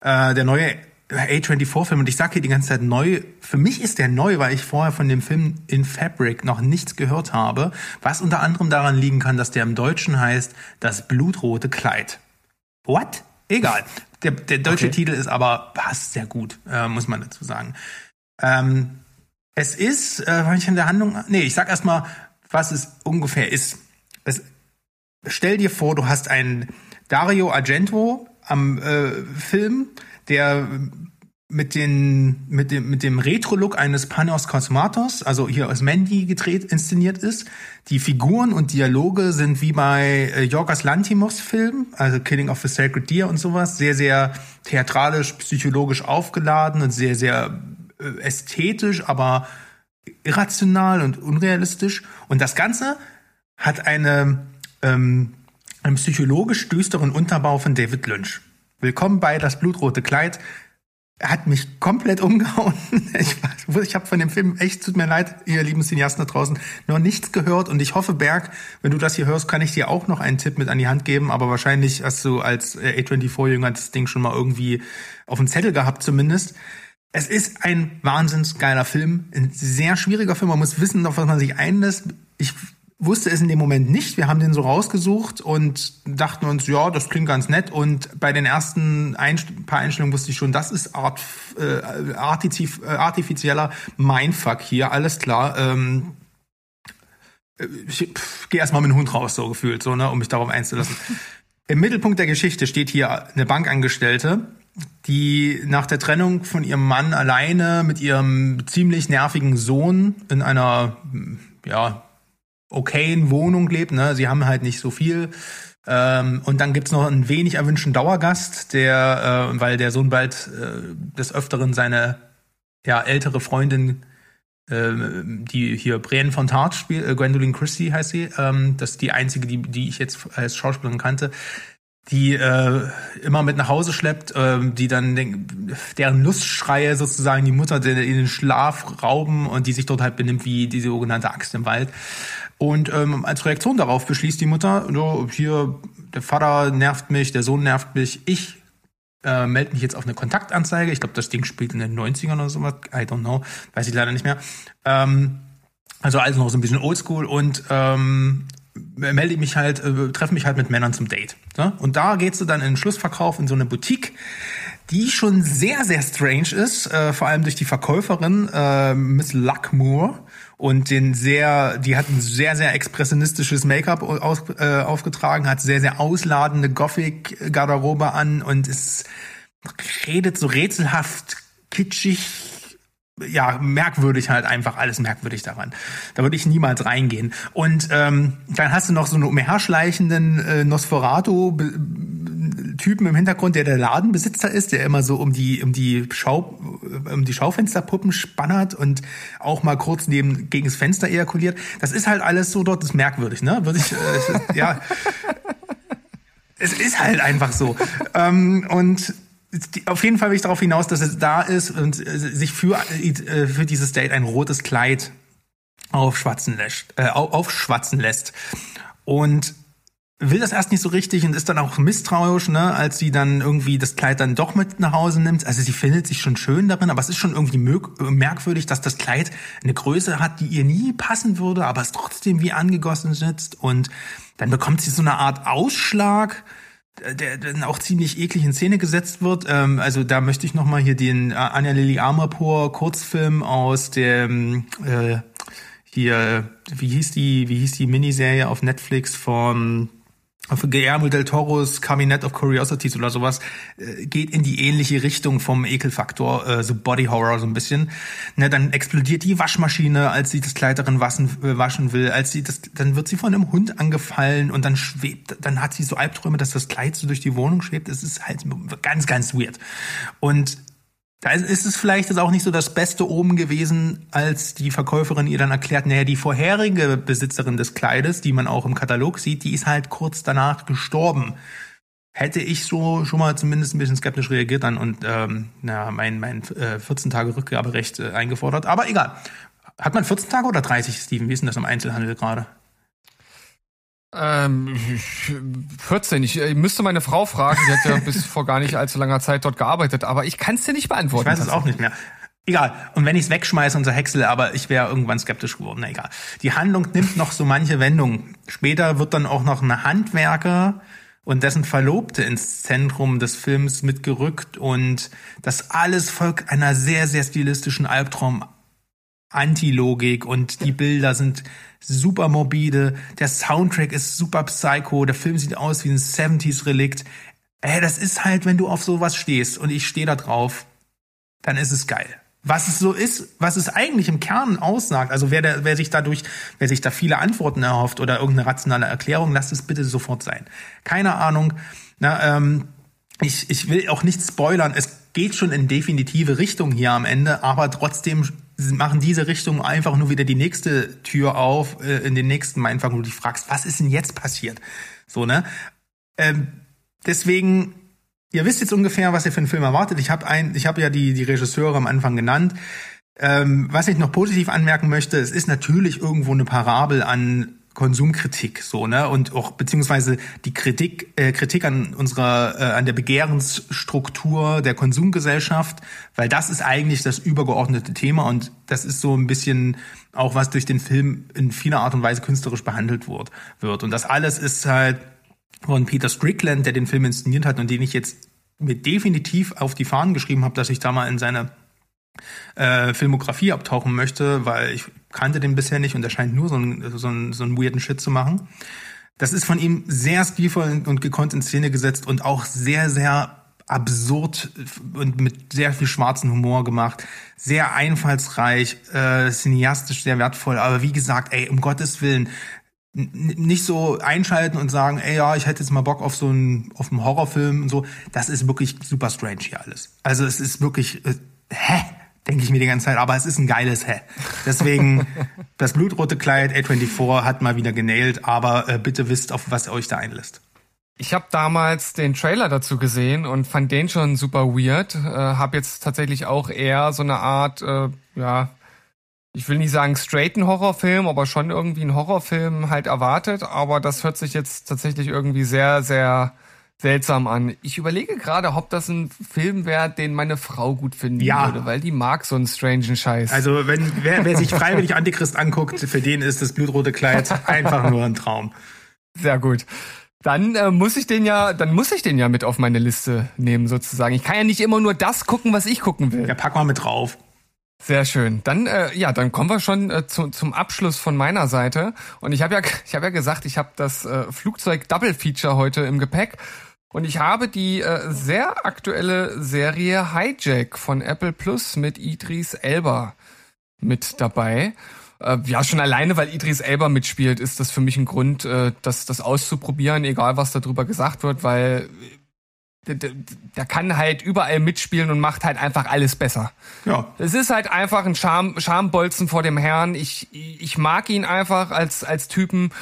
äh, der neue A24-Film und ich sage hier die ganze Zeit neu. Für mich ist der neu, weil ich vorher von dem Film In Fabric noch nichts gehört habe, was unter anderem daran liegen kann, dass der im Deutschen heißt Das blutrote Kleid. What? Egal. Der, der deutsche Okay. Titel ist aber passt sehr gut, äh, muss man dazu sagen. Ähm, es ist, äh, war ich in der Handlung? Nee, ich sag erstmal, was es ungefähr ist. Es, stell dir vor, du hast einen Dario Argento am äh, Film, der mit, den, mit dem, mit dem Retro-Look eines Panos Cosmatos, also hier aus Mandy gedreht, inszeniert ist. Die Figuren und Dialoge sind wie bei äh, Yorgos Lantimos Film, also Killing of the Sacred Deer und sowas, sehr, sehr theatralisch, psychologisch aufgeladen und sehr, sehr äh, ästhetisch, aber irrational und unrealistisch. Und das Ganze hat eine, ähm, einen psychologisch düsteren Unterbau von David Lynch. Willkommen bei Das blutrote Kleid. Er hat mich komplett umgehauen. <laughs> Ich, ich habe von dem Film echt, tut mir leid, ihr lieben Cineasten da draußen, noch nichts gehört. Und ich hoffe, Berg, wenn du das hier hörst, kann ich dir auch noch einen Tipp mit an die Hand geben. Aber wahrscheinlich hast du als äh, A24-Jünger das Ding schon mal irgendwie auf dem Zettel gehabt zumindest. Es ist ein wahnsinns geiler Film, ein sehr schwieriger Film. Man muss wissen, auf was man sich einlässt. Ich wusste es in dem Moment nicht. Wir haben den so rausgesucht und dachten uns, ja, das klingt ganz nett. Und bei den ersten Einst paar Einstellungen wusste ich schon, das ist Art, äh, artifiz äh, artifizieller Mindfuck hier, alles klar. Ähm, ich pff, geh erstmal mit dem Hund raus, so gefühlt, so, ne, um mich darauf einzulassen. <laughs> Im Mittelpunkt der Geschichte steht hier eine Bankangestellte, die nach der Trennung von ihrem Mann alleine mit ihrem ziemlich nervigen Sohn in einer, ja, okayen Wohnung lebt. Ne? Sie haben halt nicht so viel. Ähm, und dann gibt's noch einen wenig erwünschten Dauergast, der, äh, weil der Sohn bald äh, des Öfteren seine ja, ältere Freundin, äh, die hier Brienne von Tart spielt, äh, Gwendoline Christie heißt sie, ähm, das ist die einzige, die, die ich jetzt als Schauspielerin kannte, die äh, immer mit nach Hause schleppt, äh, die dann den, deren Lustschreie sozusagen die Mutter in den Schlaf rauben und die sich dort halt benimmt wie die sogenannte Axt im Wald. Und ähm, als Reaktion darauf beschließt die Mutter, so, hier, der Vater nervt mich, der Sohn nervt mich, ich äh, melde mich jetzt auf eine Kontaktanzeige. Ich glaube, das Ding spielt in den 90ern oder sowas. I don't know. Weiß ich leider nicht mehr. Ähm, also alles noch so ein bisschen oldschool und ähm, melde mich halt, äh, treffe mich halt mit Männern zum Date. Ne? Und da gehst du dann in den Schlussverkauf in so eine Boutique, die schon sehr, sehr strange ist, äh, vor allem durch die Verkäuferin, äh, Miss Luckmore. Und den sehr, die hat ein sehr, sehr expressionistisches Make-up aus, äh, aufgetragen, hat sehr, sehr ausladende Gothic-Garderobe an und ist, redet so rätselhaft, kitschig, ja, merkwürdig halt einfach, alles merkwürdig daran. Da würde ich niemals reingehen. Und ähm, dann hast du noch so einen umherschleichenden äh, Nosferatu-Typen im Hintergrund, der der Ladenbesitzer ist, der immer so um die um die Schau die Schaufensterpuppen spannert und auch mal kurz neben gegen das Fenster ejakuliert. Das ist halt alles so dort, das ist merkwürdig, ne? Würde ich äh, ja. <laughs> Es ist halt einfach so. ähm, und auf jeden Fall will ich darauf hinaus, dass es da ist und äh, sich für, äh, für dieses Date ein rotes Kleid aufschwatzen lässt, äh, aufschwatzen lässt. Und will das erst nicht so richtig und ist dann auch misstrauisch, ne, als sie dann irgendwie das Kleid dann doch mit nach Hause nimmt. Also sie findet sich schon schön darin, aber es ist schon irgendwie merkwürdig, dass das Kleid eine Größe hat, die ihr nie passen würde, aber es trotzdem wie angegossen sitzt. Und dann bekommt sie so eine Art Ausschlag der dann auch ziemlich eklig in Szene gesetzt wird. Ähm, also da möchte ich nochmal hier den äh, Anja Lily Amarpour Kurzfilm aus dem äh, hier, wie hieß die, wie hieß die Miniserie auf Netflix von von Guillermo del Toros Cabinet of Curiosities oder sowas äh, geht in die ähnliche Richtung vom Ekelfaktor, äh, so Body Horror so ein bisschen. Ne, dann explodiert die Waschmaschine, als sie das Kleid darin waschen, äh, waschen will, als sie das, dann wird sie von einem Hund angefallen und dann schwebt, dann hat sie so Albträume, dass das Kleid so durch die Wohnung schwebt. Es ist halt ganz, ganz weird. Und da ist es vielleicht jetzt auch nicht so das Beste oben gewesen, als die Verkäuferin ihr dann erklärt, naja, die vorherige Besitzerin des Kleides, die man auch im Katalog sieht, die ist halt kurz danach gestorben. Hätte ich so schon mal zumindest ein bisschen skeptisch reagiert dann und ähm, na, mein, mein äh, 14 Tage Rückgaberecht äh, eingefordert. Aber egal. Hat man 14 Tage oder 30, Steven? Wie ist denn das im Einzelhandel gerade? Ähm, 14. Ich, ich müsste meine Frau fragen, die hat ja bis vor gar nicht allzu langer Zeit dort gearbeitet, aber ich kann es dir nicht beantworten. Ich weiß es auch nicht mehr. Egal. Und wenn ich es wegschmeiße unser Häcksel, aber ich wäre irgendwann skeptisch geworden. Na egal. Die Handlung nimmt noch so manche Wendungen. Später wird dann auch noch ein Handwerker und dessen Verlobte ins Zentrum des Films mitgerückt und das alles folgt einer sehr, sehr stilistischen Albtraum Antilogik und die Bilder sind super morbide, der Soundtrack ist super psycho, der Film sieht aus wie ein 70s Relikt. Ey, das ist halt, wenn du auf sowas stehst und ich stehe da drauf, dann ist es geil. Was es so ist, was es eigentlich im Kern aussagt, also wer, der, wer sich dadurch, wer sich da viele Antworten erhofft oder irgendeine rationale Erklärung, lasst es bitte sofort sein. Keine Ahnung. Na, ähm, ich, ich will auch nicht spoilern. Es geht schon in definitive Richtung hier am Ende, aber trotzdem machen diese Richtung einfach nur wieder die nächste Tür auf, äh, in den nächsten Mindfuck, wo du dich fragst, was ist denn jetzt passiert? So, ne? Ähm, deswegen, ihr wisst jetzt ungefähr, was ihr für einen Film erwartet. Ich habe habe ja die, die Regisseure am Anfang genannt. Ähm, was ich noch positiv anmerken möchte, es ist natürlich irgendwo eine Parabel an Konsumkritik so ne? Und auch beziehungsweise die Kritik äh, Kritik an unserer äh, an der Begehrensstruktur der Konsumgesellschaft weil das ist eigentlich das übergeordnete Thema und das ist so ein bisschen auch was durch den Film in vieler Art und Weise künstlerisch behandelt wird wird. Und das alles ist halt von Peter Strickland der den Film inszeniert hat und den ich jetzt mir definitiv auf die Fahnen geschrieben habe dass ich da mal in seine äh, Filmografie abtauchen möchte weil ich kannte den bisher nicht und er scheint nur so einen, so einen, so einen weirden Shit zu machen. Das ist von ihm sehr stilvoll und gekonnt in Szene gesetzt und auch sehr, sehr absurd und mit sehr viel schwarzen Humor gemacht. Sehr einfallsreich, äh, cineastisch sehr wertvoll. Aber wie gesagt, ey, um Gottes Willen, nicht so einschalten und sagen, ey, ja, ich hätte jetzt mal Bock auf so einen, auf einen Horrorfilm und so. Das ist wirklich super strange hier alles. Also es ist wirklich, äh, hä? Denke ich mir die ganze Zeit, aber es ist ein geiles Hä. Deswegen, <laughs> das blutrote Kleid A24 hat mal wieder genailt, aber äh, bitte wisst, auf was ihr euch da einlässt. Ich habe damals den Trailer dazu gesehen und fand den schon super weird. Äh, hab jetzt tatsächlich auch eher so eine Art, äh, ja, ich will nicht sagen straighten Horrorfilm, aber schon irgendwie einen Horrorfilm halt erwartet. Aber das hört sich jetzt tatsächlich irgendwie sehr, sehr seltsam an. Ich überlege gerade, ob das ein Film wäre, den meine Frau gut finden Ja. würde, weil die mag so einen strangen Scheiß. Also wenn wer, wer sich freiwillig Antichrist anguckt, für den ist das blutrote Kleid einfach nur ein Traum. Sehr gut. Dann äh, muss ich den ja, dann muss ich den ja mit auf meine Liste nehmen sozusagen. Ich kann ja nicht immer nur das gucken, was ich gucken will. Ja, pack mal mit drauf. Sehr schön. Dann äh, ja, dann kommen wir schon äh, zu, zum Abschluss von meiner Seite. Und ich habe ja, ich habe ja gesagt, ich habe das äh, Flugzeug Double Feature heute im Gepäck. Und ich habe die äh, sehr aktuelle Serie Hijack von Apple Plus mit Idris Elba mit dabei. Äh, ja, schon alleine, weil Idris Elba mitspielt, ist das für mich ein Grund, äh, das, das auszuprobieren, egal was darüber gesagt wird, weil der, der, der kann halt überall mitspielen und macht halt einfach alles besser. Ja, Es ist halt einfach ein Scham, Schambolzen vor dem Herrn. Ich, ich mag ihn einfach als, als Typen.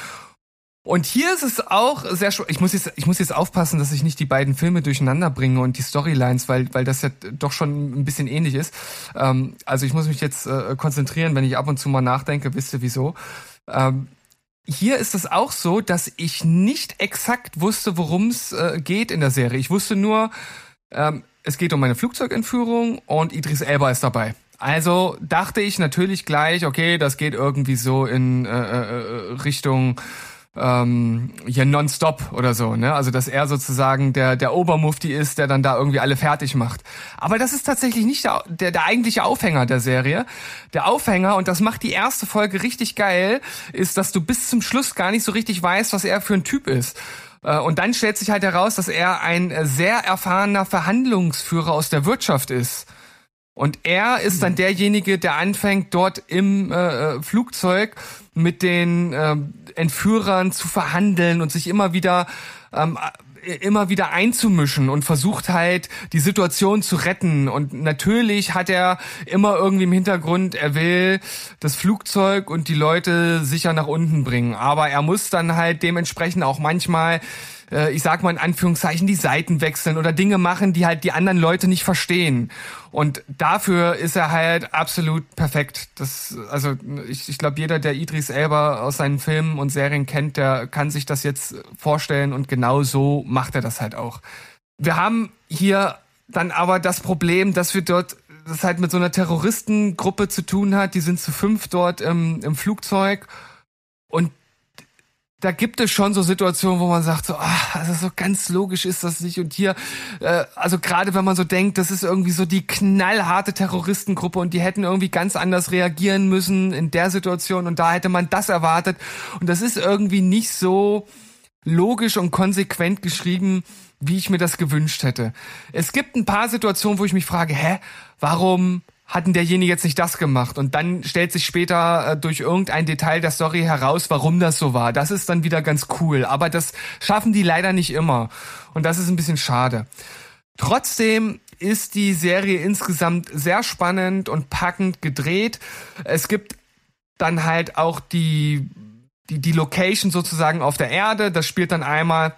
Und hier ist es auch sehr ich muss jetzt ich muss jetzt aufpassen, dass ich nicht die beiden Filme durcheinander bringe und die Storylines, weil weil das ja doch schon ein bisschen ähnlich ist. Ähm, also ich muss mich jetzt äh, konzentrieren, wenn ich ab und zu mal nachdenke, wisst ihr wieso. Ähm, hier ist es auch so, dass ich nicht exakt wusste, worum es äh, geht in der Serie. Ich wusste nur, ähm, es geht um eine Flugzeugentführung und Idris Elba ist dabei. Also dachte ich natürlich gleich, okay, das geht irgendwie so in äh, äh, Richtung ähm, hier nonstop oder so, ne? Also dass er sozusagen der der Obermufti ist, der dann da irgendwie alle fertig macht. Aber das ist tatsächlich nicht der, der der eigentliche Aufhänger der Serie. Der Aufhänger und das macht die erste Folge richtig geil, ist, dass du bis zum Schluss gar nicht so richtig weißt, was er für ein Typ ist. Äh, Und dann stellt sich halt heraus, dass er ein äh, sehr erfahrener Verhandlungsführer aus der Wirtschaft ist. Und er ist dann derjenige, der anfängt, dort im äh, Flugzeug mit den ähm, Entführern zu verhandeln und sich immer wieder ähm, äh, immer wieder einzumischen und versucht halt die Situation zu retten und natürlich hat er immer irgendwie im Hintergrund er will das Flugzeug und die Leute sicher nach unten bringen aber er muss dann halt dementsprechend auch manchmal äh, ich sag mal in Anführungszeichen, die Seiten wechseln oder Dinge machen, die halt die anderen Leute nicht verstehen. Und dafür ist er halt absolut perfekt. Das, also ich, ich glaube, jeder, der Idris Elba aus seinen Filmen und Serien kennt, der kann sich das jetzt vorstellen und genau so macht er das halt auch. Wir haben hier dann aber das Problem, dass wir dort das halt mit so einer Terroristengruppe zu tun hat. Die sind zu fünf dort im, im Flugzeug und da gibt es schon so Situationen, wo man sagt so, ah, also so ganz logisch ist das nicht. Und hier, äh, also gerade wenn man so denkt, das ist irgendwie so die knallharte Terroristengruppe und die hätten irgendwie ganz anders reagieren müssen in der Situation und da hätte man das erwartet. Und das ist irgendwie nicht so logisch und konsequent geschrieben, wie ich mir das gewünscht hätte. Es gibt ein paar Situationen, wo ich mich frage, hä, warum hat denn derjenige jetzt nicht das gemacht? Und dann stellt sich später äh, durch irgendein Detail der Story heraus, warum das so war. Das ist dann wieder ganz cool. Aber das schaffen die leider nicht immer. Und das ist ein bisschen schade. Trotzdem ist die Serie insgesamt sehr spannend und packend gedreht. Es gibt dann halt auch die, die, die Location sozusagen auf der Erde. Das spielt dann einmal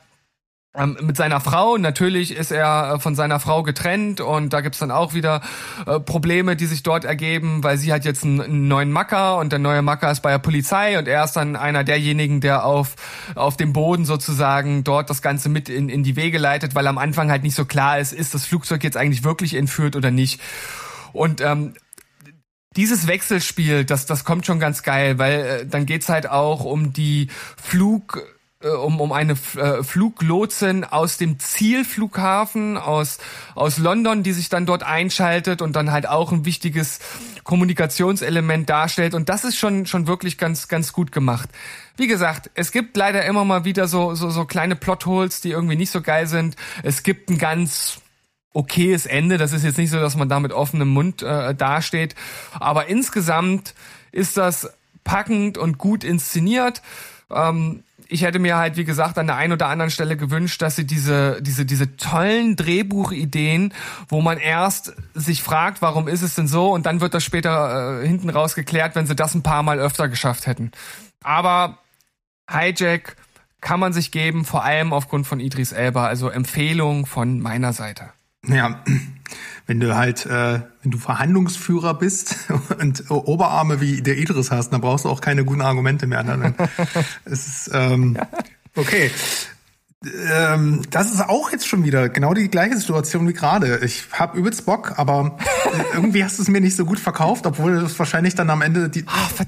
ähm, mit seiner Frau. Natürlich ist er äh, von seiner Frau getrennt und da gibt's dann auch wieder äh, Probleme, die sich dort ergeben, weil sie hat jetzt einen, einen neuen Macker und der neue Macker ist bei der Polizei und er ist dann einer derjenigen, der auf, auf dem Boden sozusagen dort das Ganze mit in, in die Wege leitet, weil am Anfang halt nicht so klar ist, ist das Flugzeug jetzt eigentlich wirklich entführt oder nicht. Und ähm, dieses Wechselspiel, das, das kommt schon ganz geil, weil äh, dann geht's halt auch um die Flug um, um eine äh, Fluglotsin aus dem Zielflughafen aus, aus London, die sich dann dort einschaltet und dann halt auch ein wichtiges Kommunikationselement darstellt. Und das ist schon, schon wirklich ganz, ganz gut gemacht. Wie gesagt, es gibt leider immer mal wieder so, so, so kleine Plotholes, die irgendwie nicht so geil sind. Es gibt ein ganz okayes Ende. Das ist jetzt nicht so, dass man da mit offenem Mund äh, dasteht. Aber insgesamt ist das packend und gut inszeniert. Ähm, ich hätte mir halt, wie gesagt, an der einen oder anderen Stelle gewünscht, dass sie diese, diese, diese tollen Drehbuchideen, wo man erst sich fragt, warum ist es denn so, und dann wird das später äh, hinten raus geklärt, wenn sie das ein paar Mal öfter geschafft hätten. Aber Hijack kann man sich geben, vor allem aufgrund von Idris Elba, also Empfehlung von meiner Seite. Ja, wenn du halt, äh, wenn du Verhandlungsführer bist <laughs> und Oberarme wie der Idris hast, dann brauchst du auch keine guten Argumente mehr. Dann, es ist, ähm, <laughs> okay. Ähm, das ist auch jetzt schon wieder genau die gleiche Situation wie gerade. Ich hab übelst Bock, aber <laughs> irgendwie hast du es mir nicht so gut verkauft, obwohl du es wahrscheinlich dann am Ende die,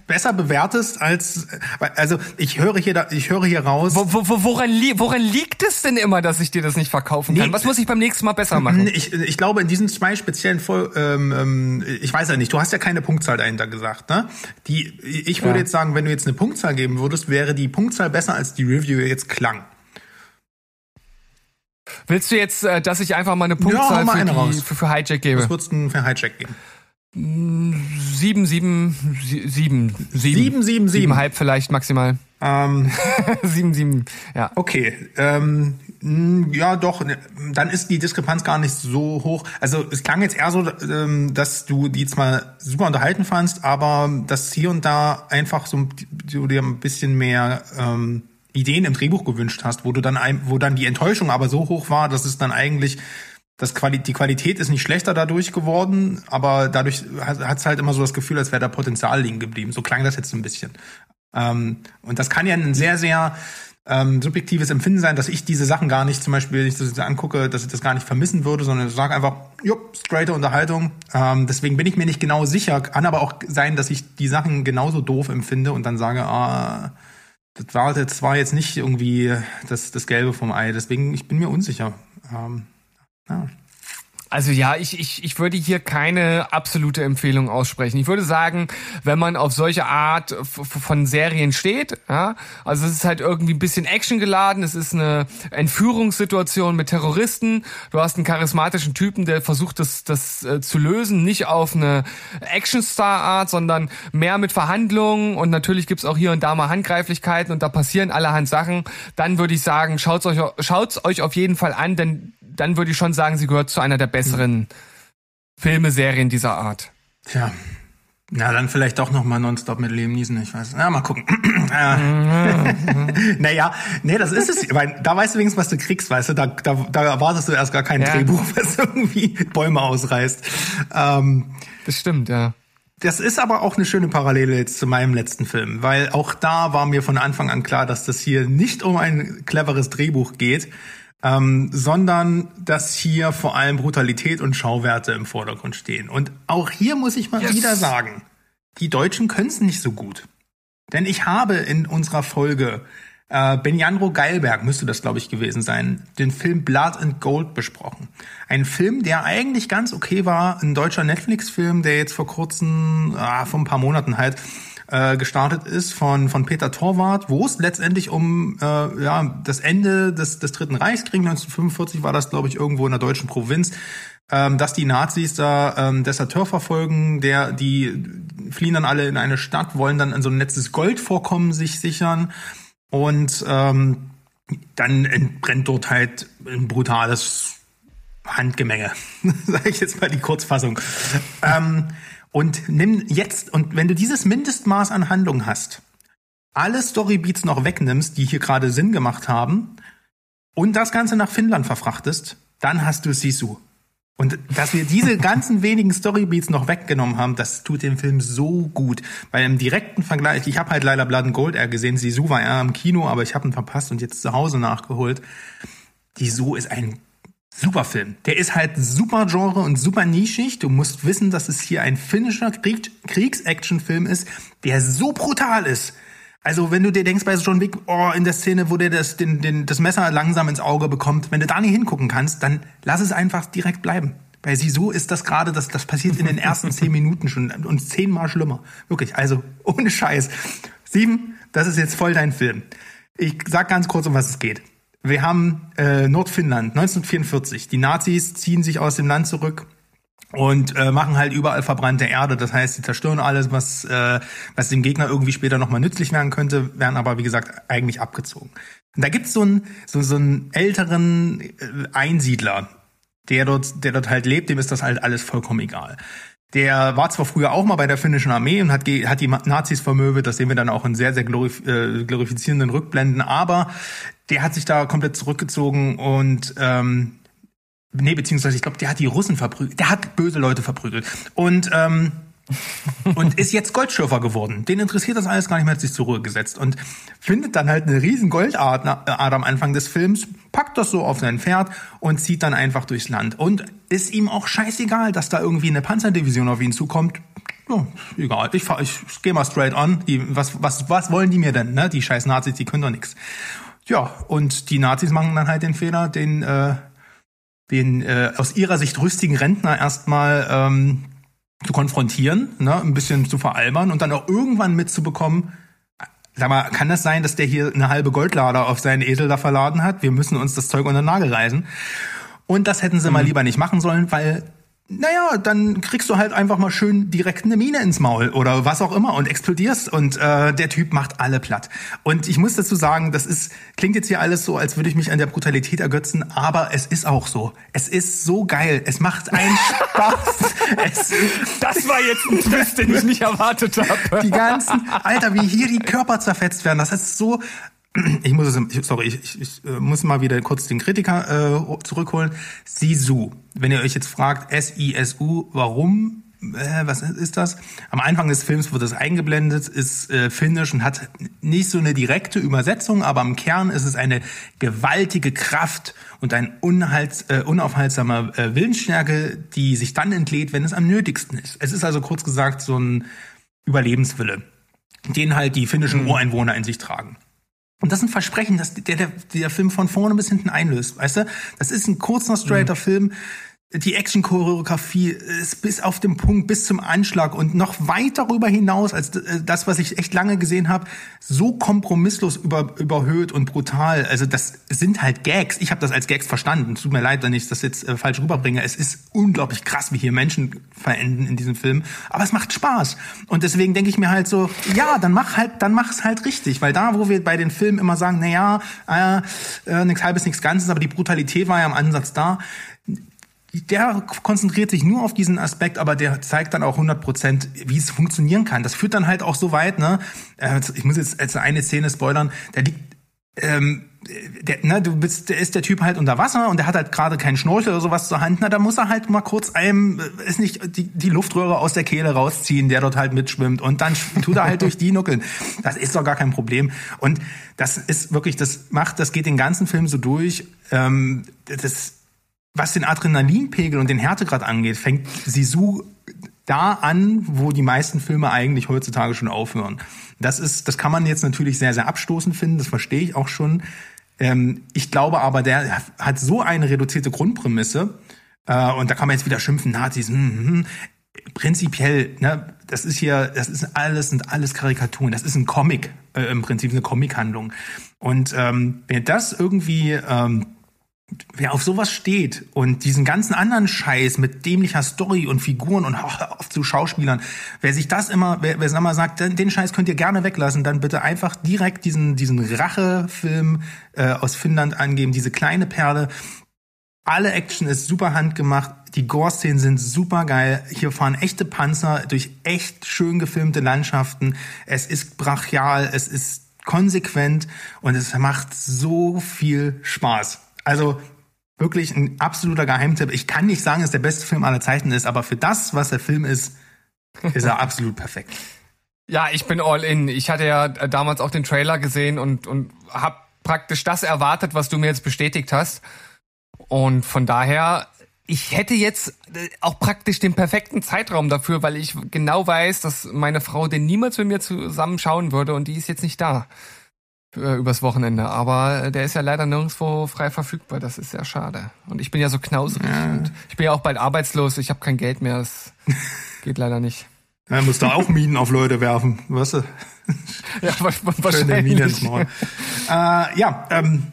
besser bewertest als. Also ich höre hier, da, ich höre hier raus. Wo, wo, wo, woran, li woran liegt es denn immer, dass ich dir das nicht verkaufen kann? Nee. Was muss ich beim nächsten Mal besser machen? Ich, ich glaube, in diesen zwei speziellen Fol ähm, ähm, ich weiß ja nicht, du hast ja keine Punktzahl dahinter gesagt, ne? Die, ich würde Ja. jetzt sagen, wenn du jetzt eine Punktzahl geben würdest, wäre die Punktzahl besser als die Review jetzt klang. Willst du jetzt, äh, dass ich einfach mal eine Punktzahl mal für, die, raus. für, für Hijack Was gebe? würdest du denn für Hijack geben? Sieben, sieben, sie- sieben, sieben. Sieben, sieben, sieben. Siebenhalb vielleicht maximal. Ähm, <laughs> sieben, sieben, ja. okay, ähm, ja doch, ne, dann ist die Diskrepanz gar nicht so hoch. Also es klang jetzt eher so, ähm, dass du die zwar super unterhalten fandst, aber dass hier und da einfach so du dir ein bisschen mehr ähm, Ideen im Drehbuch gewünscht hast, wo du dann ein, wo dann die Enttäuschung aber so hoch war, dass es dann eigentlich das Quali die Qualität ist nicht schlechter dadurch geworden, aber dadurch hat es halt immer so das Gefühl, als wäre da Potenzial liegen geblieben. So klang das jetzt ein bisschen. Ähm, und das kann ja ein sehr, sehr ähm, subjektives Empfinden sein, dass ich diese Sachen gar nicht, zum Beispiel, wenn ich das angucke, dass ich das gar nicht vermissen würde, sondern ich sage einfach, jupp, straighte Unterhaltung. Ähm, deswegen bin ich mir nicht genau sicher. Kann aber auch sein, dass ich die Sachen genauso doof empfinde und dann sage, ah, das war jetzt, war jetzt nicht irgendwie das, das Gelbe vom Ei. Deswegen, ich bin mir unsicher. Ähm, ja. Also ja, ich, ich, ich würde hier keine absolute Empfehlung aussprechen. Ich würde sagen, wenn man auf solche Art von Serien steht, ja, also es ist halt irgendwie ein bisschen Action geladen, es ist eine Entführungssituation mit Terroristen, du hast einen charismatischen Typen, der versucht, das, das äh, zu lösen, nicht auf eine Actionstar-Art, sondern mehr mit Verhandlungen. Und natürlich gibt's auch hier und da mal Handgreiflichkeiten und da passieren allerhand Sachen, dann würde ich sagen, schaut's euch, schaut's euch auf jeden Fall an, denn dann würde ich schon sagen, sie gehört zu einer der besseren Filme, Serien dieser Art. Tja. Na, dann vielleicht doch noch mal nonstop mit Leben Niesen, ich weiß. Ja, mal gucken. Ja. <clears throat> <laughs> naja, nee, das ist es. Weil da weißt du wenigstens, was du kriegst, weißt du. Da, da, da erwartest du erst gar kein Ja. Drehbuch, <laughs> was irgendwie Bäume ausreißt. Ähm, Das stimmt, ja. das ist aber auch eine schöne Parallele jetzt zu meinem letzten Film, weil auch da war mir von Anfang an klar, dass das hier nicht um ein cleveres Drehbuch geht, ähm, sondern dass hier vor allem Brutalität und Schauwerte im Vordergrund stehen. Und auch hier muss ich mal Yes. wieder sagen, die Deutschen können es nicht so gut. Denn ich habe in unserer Folge äh, Benjandro Geilberg, müsste das glaube ich gewesen sein, den Film Blood and Gold besprochen. Ein Film, der eigentlich ganz okay war, ein deutscher Netflix-Film, der jetzt vor kurzem, ah, vor ein paar Monaten halt, äh, gestartet ist von, von Peter Torwart, wo es letztendlich um äh, ja, das Ende des, des Dritten Reichs ging. 1945 war das, glaube ich, irgendwo in der deutschen Provinz ähm, dass die Nazis da ähm, Deserteur verfolgen, der die fliehen dann alle in eine Stadt, wollen dann in so ein letztes Goldvorkommen sich sichern und ähm, dann entbrennt dort halt ein brutales Handgemenge, <laughs> sage ich jetzt mal die Kurzfassung. ähm, und nimm jetzt und wenn du dieses Mindestmaß an Handlung hast, alle Storybeats noch wegnimmst, die hier gerade Sinn gemacht haben, und das Ganze nach Finnland verfrachtest, dann hast du Sisu. Und dass wir diese <laughs> ganzen wenigen Storybeats noch weggenommen haben, das tut dem Film so gut. Weil im direkten Vergleich, ich habe halt leider Blood and Gold eher gesehen, Sisu war eher im Kino, aber ich habe ihn verpasst und jetzt zu Hause nachgeholt. Die So ist ein super Film. Der ist halt super Genre und super nischig. Du musst wissen, dass es hier ein finnischer Krieg Kriegs-Action-Film ist, der so brutal ist. Also wenn du dir denkst bei John Wick, oh, in der Szene, wo der das, den, den, das Messer langsam ins Auge bekommt, wenn du da nicht hingucken kannst, dann lass es einfach direkt bleiben. Bei Sisu ist das gerade, das, das passiert in den ersten zehn Minuten schon und zehnmal schlimmer. Wirklich, also ohne Scheiß. Sieben, das ist jetzt voll dein Film. Ich sag ganz kurz, um was es geht. Wir haben äh, Nordfinnland, 1944. Die Nazis ziehen sich aus dem Land zurück und äh, machen halt überall verbrannte Erde. Das heißt, sie zerstören alles, was, äh, was dem Gegner irgendwie später nochmal nützlich werden könnte, werden aber, wie gesagt, eigentlich abgezogen. Und da gibt's so einen, so, so einen älteren äh, Einsiedler, der dort, der dort halt lebt, dem ist das halt alles vollkommen egal. Der war zwar früher auch mal bei der finnischen Armee und hat, hat die Nazis vermöbelt, das sehen wir dann auch in sehr, sehr glorif äh, glorifizierenden Rückblenden, aber der hat sich da komplett zurückgezogen und ähm, nee, beziehungsweise ich glaube, der hat die Russen verprügelt, der hat böse Leute verprügelt. Und ähm, <laughs> und ist jetzt Goldschürfer geworden. Den interessiert das alles gar nicht mehr, hat sich zur Ruhe gesetzt und findet dann halt eine riesen Goldader Ader am Anfang des Films, packt das so auf sein Pferd und zieht dann einfach durchs Land. Und ist ihm auch scheißegal, dass da irgendwie eine Panzerdivision auf ihn zukommt. Ja, egal, ich, fahr, ich, ich gehe mal straight on. Die, was, was, was wollen die mir denn? Ne? Die scheiß Nazis, die können doch nix. Ja, und die Nazis machen dann halt den Fehler, den, äh, den äh, aus ihrer Sicht rüstigen Rentner erstmal ähm, zu konfrontieren, ne, ein bisschen zu veralbern und dann auch irgendwann mitzubekommen, sag mal, kann das sein, dass der hier eine halbe Goldlader auf seinen Esel da verladen hat? Wir müssen uns das Zeug unter den Nagel reißen. Und das hätten sie mal lieber nicht machen sollen, weil naja, dann kriegst du halt einfach mal schön direkt eine Mine ins Maul oder was auch immer und explodierst und äh, der Typ macht alle platt. Und ich muss dazu sagen, das ist klingt jetzt hier alles so, als würde ich mich an der Brutalität ergötzen, aber es ist auch so. Es ist so geil. Es macht einen <laughs> Spaß. es, Das war jetzt ein Twist, den ich nicht erwartet habe. die ganzen, Alter, wie hier die Körper zerfetzt werden. Das ist so. Ich muss es, sorry, ich, ich, ich äh, muss mal wieder kurz den Kritiker äh, zurückholen. Sisu. Wenn ihr euch jetzt fragt, S-I-S-U, warum? Äh, was ist das? Am Anfang des Films wird das eingeblendet, ist äh, finnisch und hat nicht so eine direkte Übersetzung, aber im Kern ist es eine gewaltige Kraft und ein unhals, äh, unaufhaltsamer äh, Willensstärke, die sich dann entlädt, wenn es am nötigsten ist. Es ist also kurz gesagt so ein Überlebenswille, den halt die finnischen Ureinwohner in sich tragen. Und das ist ein Versprechen, das der, der, der Film von vorne bis hinten einlöst, weißt du? Das ist ein kurzer, straighter Film. Die Action-Choreografie ist bis auf den Punkt, bis zum Anschlag und noch weit darüber hinaus als äh, das, was ich echt lange gesehen habe, so kompromisslos über, überhöht und brutal. Also das sind halt Gags. Ich habe das als Gags verstanden. Tut mir leid, wenn ich das jetzt äh, falsch rüberbringe. Es ist unglaublich krass, wie hier Menschen verenden in diesem Film. Aber es macht Spaß. Und deswegen denke ich mir halt so, ja, dann mach halt, dann mach's halt richtig. Weil da, wo wir bei den Filmen immer sagen, na ja, äh, äh, nichts halbes, nichts Ganzes, aber die Brutalität war ja im Ansatz da der konzentriert sich nur auf diesen Aspekt, aber der zeigt dann auch 100 Prozent, wie es funktionieren kann. Das führt dann halt auch so weit, ne? Äh, Ich muss jetzt jetzt eine Szene spoilern, der liegt, ähm, der, ne, du bist, der ist der Typ halt unter Wasser und der hat halt gerade keinen Schnorchel oder sowas zur Hand. Na, da muss er halt mal kurz einem, äh, ist nicht, die, die Luftröhre aus der Kehle rausziehen, der dort halt mitschwimmt und dann <laughs> tut er halt durch die nuckeln. Das ist doch gar kein Problem. Und das ist wirklich, das macht, das geht den ganzen Film so durch. Ähm, das, was den Adrenalinpegel und den Härtegrad angeht, fängt Sisu da an, wo die meisten Filme eigentlich heutzutage schon aufhören. Das ist, das kann man jetzt natürlich sehr, sehr abstoßend finden, das verstehe ich auch schon. Ähm, ich glaube aber, der hat so eine reduzierte Grundprämisse, äh, und da kann man jetzt wieder schimpfen, Nazis, hm, hm, hm. prinzipiell, ne, das ist hier, das ist alles, sind alles Karikaturen, das ist ein Comic, äh, im Prinzip eine Comichandlung. Und ähm, wenn das irgendwie ähm, wer auf sowas steht und diesen ganzen anderen Scheiß mit dämlicher Story und Figuren und <laughs> auf zu Schauspielern, wer sich das immer, wer, wer mal sagt, den, den Scheiß könnt ihr gerne weglassen, dann bitte einfach direkt diesen diesen Rachefilm äh, aus Finnland angeben, diese kleine Perle. Alle Action ist super handgemacht, die Gore-Szenen sind super geil. Hier fahren echte Panzer durch echt schön gefilmte Landschaften. Es ist brachial, es ist konsequent und es macht so viel Spaß. Also wirklich ein absoluter Geheimtipp. Ich kann nicht sagen, dass der beste Film aller Zeiten ist, aber für das, was der Film ist, ist er <laughs> absolut perfekt. Ja, ich bin all in. Ich hatte ja damals auch den Trailer gesehen und, und hab praktisch das erwartet, was du mir jetzt bestätigt hast. Und von daher, ich hätte jetzt äh, auch praktisch den perfekten Zeitraum dafür, weil ich genau weiß, dass meine Frau den niemals mit mir zusammen schauen würde und die ist jetzt nicht da äh, übers Wochenende. Aber der ist ja leider nirgendwo frei verfügbar. Das ist sehr schade. Und ich bin ja so knauserig. Und ich bin ja auch bald arbeitslos. Ich habe kein Geld mehr. Das <laughs> geht leider nicht. Er muss da auch Minen auf Leute werfen, weißt du? <laughs> Ja, wa- wa- Schöne Mine ins wahrscheinlich. Maul. äh, ja, ähm,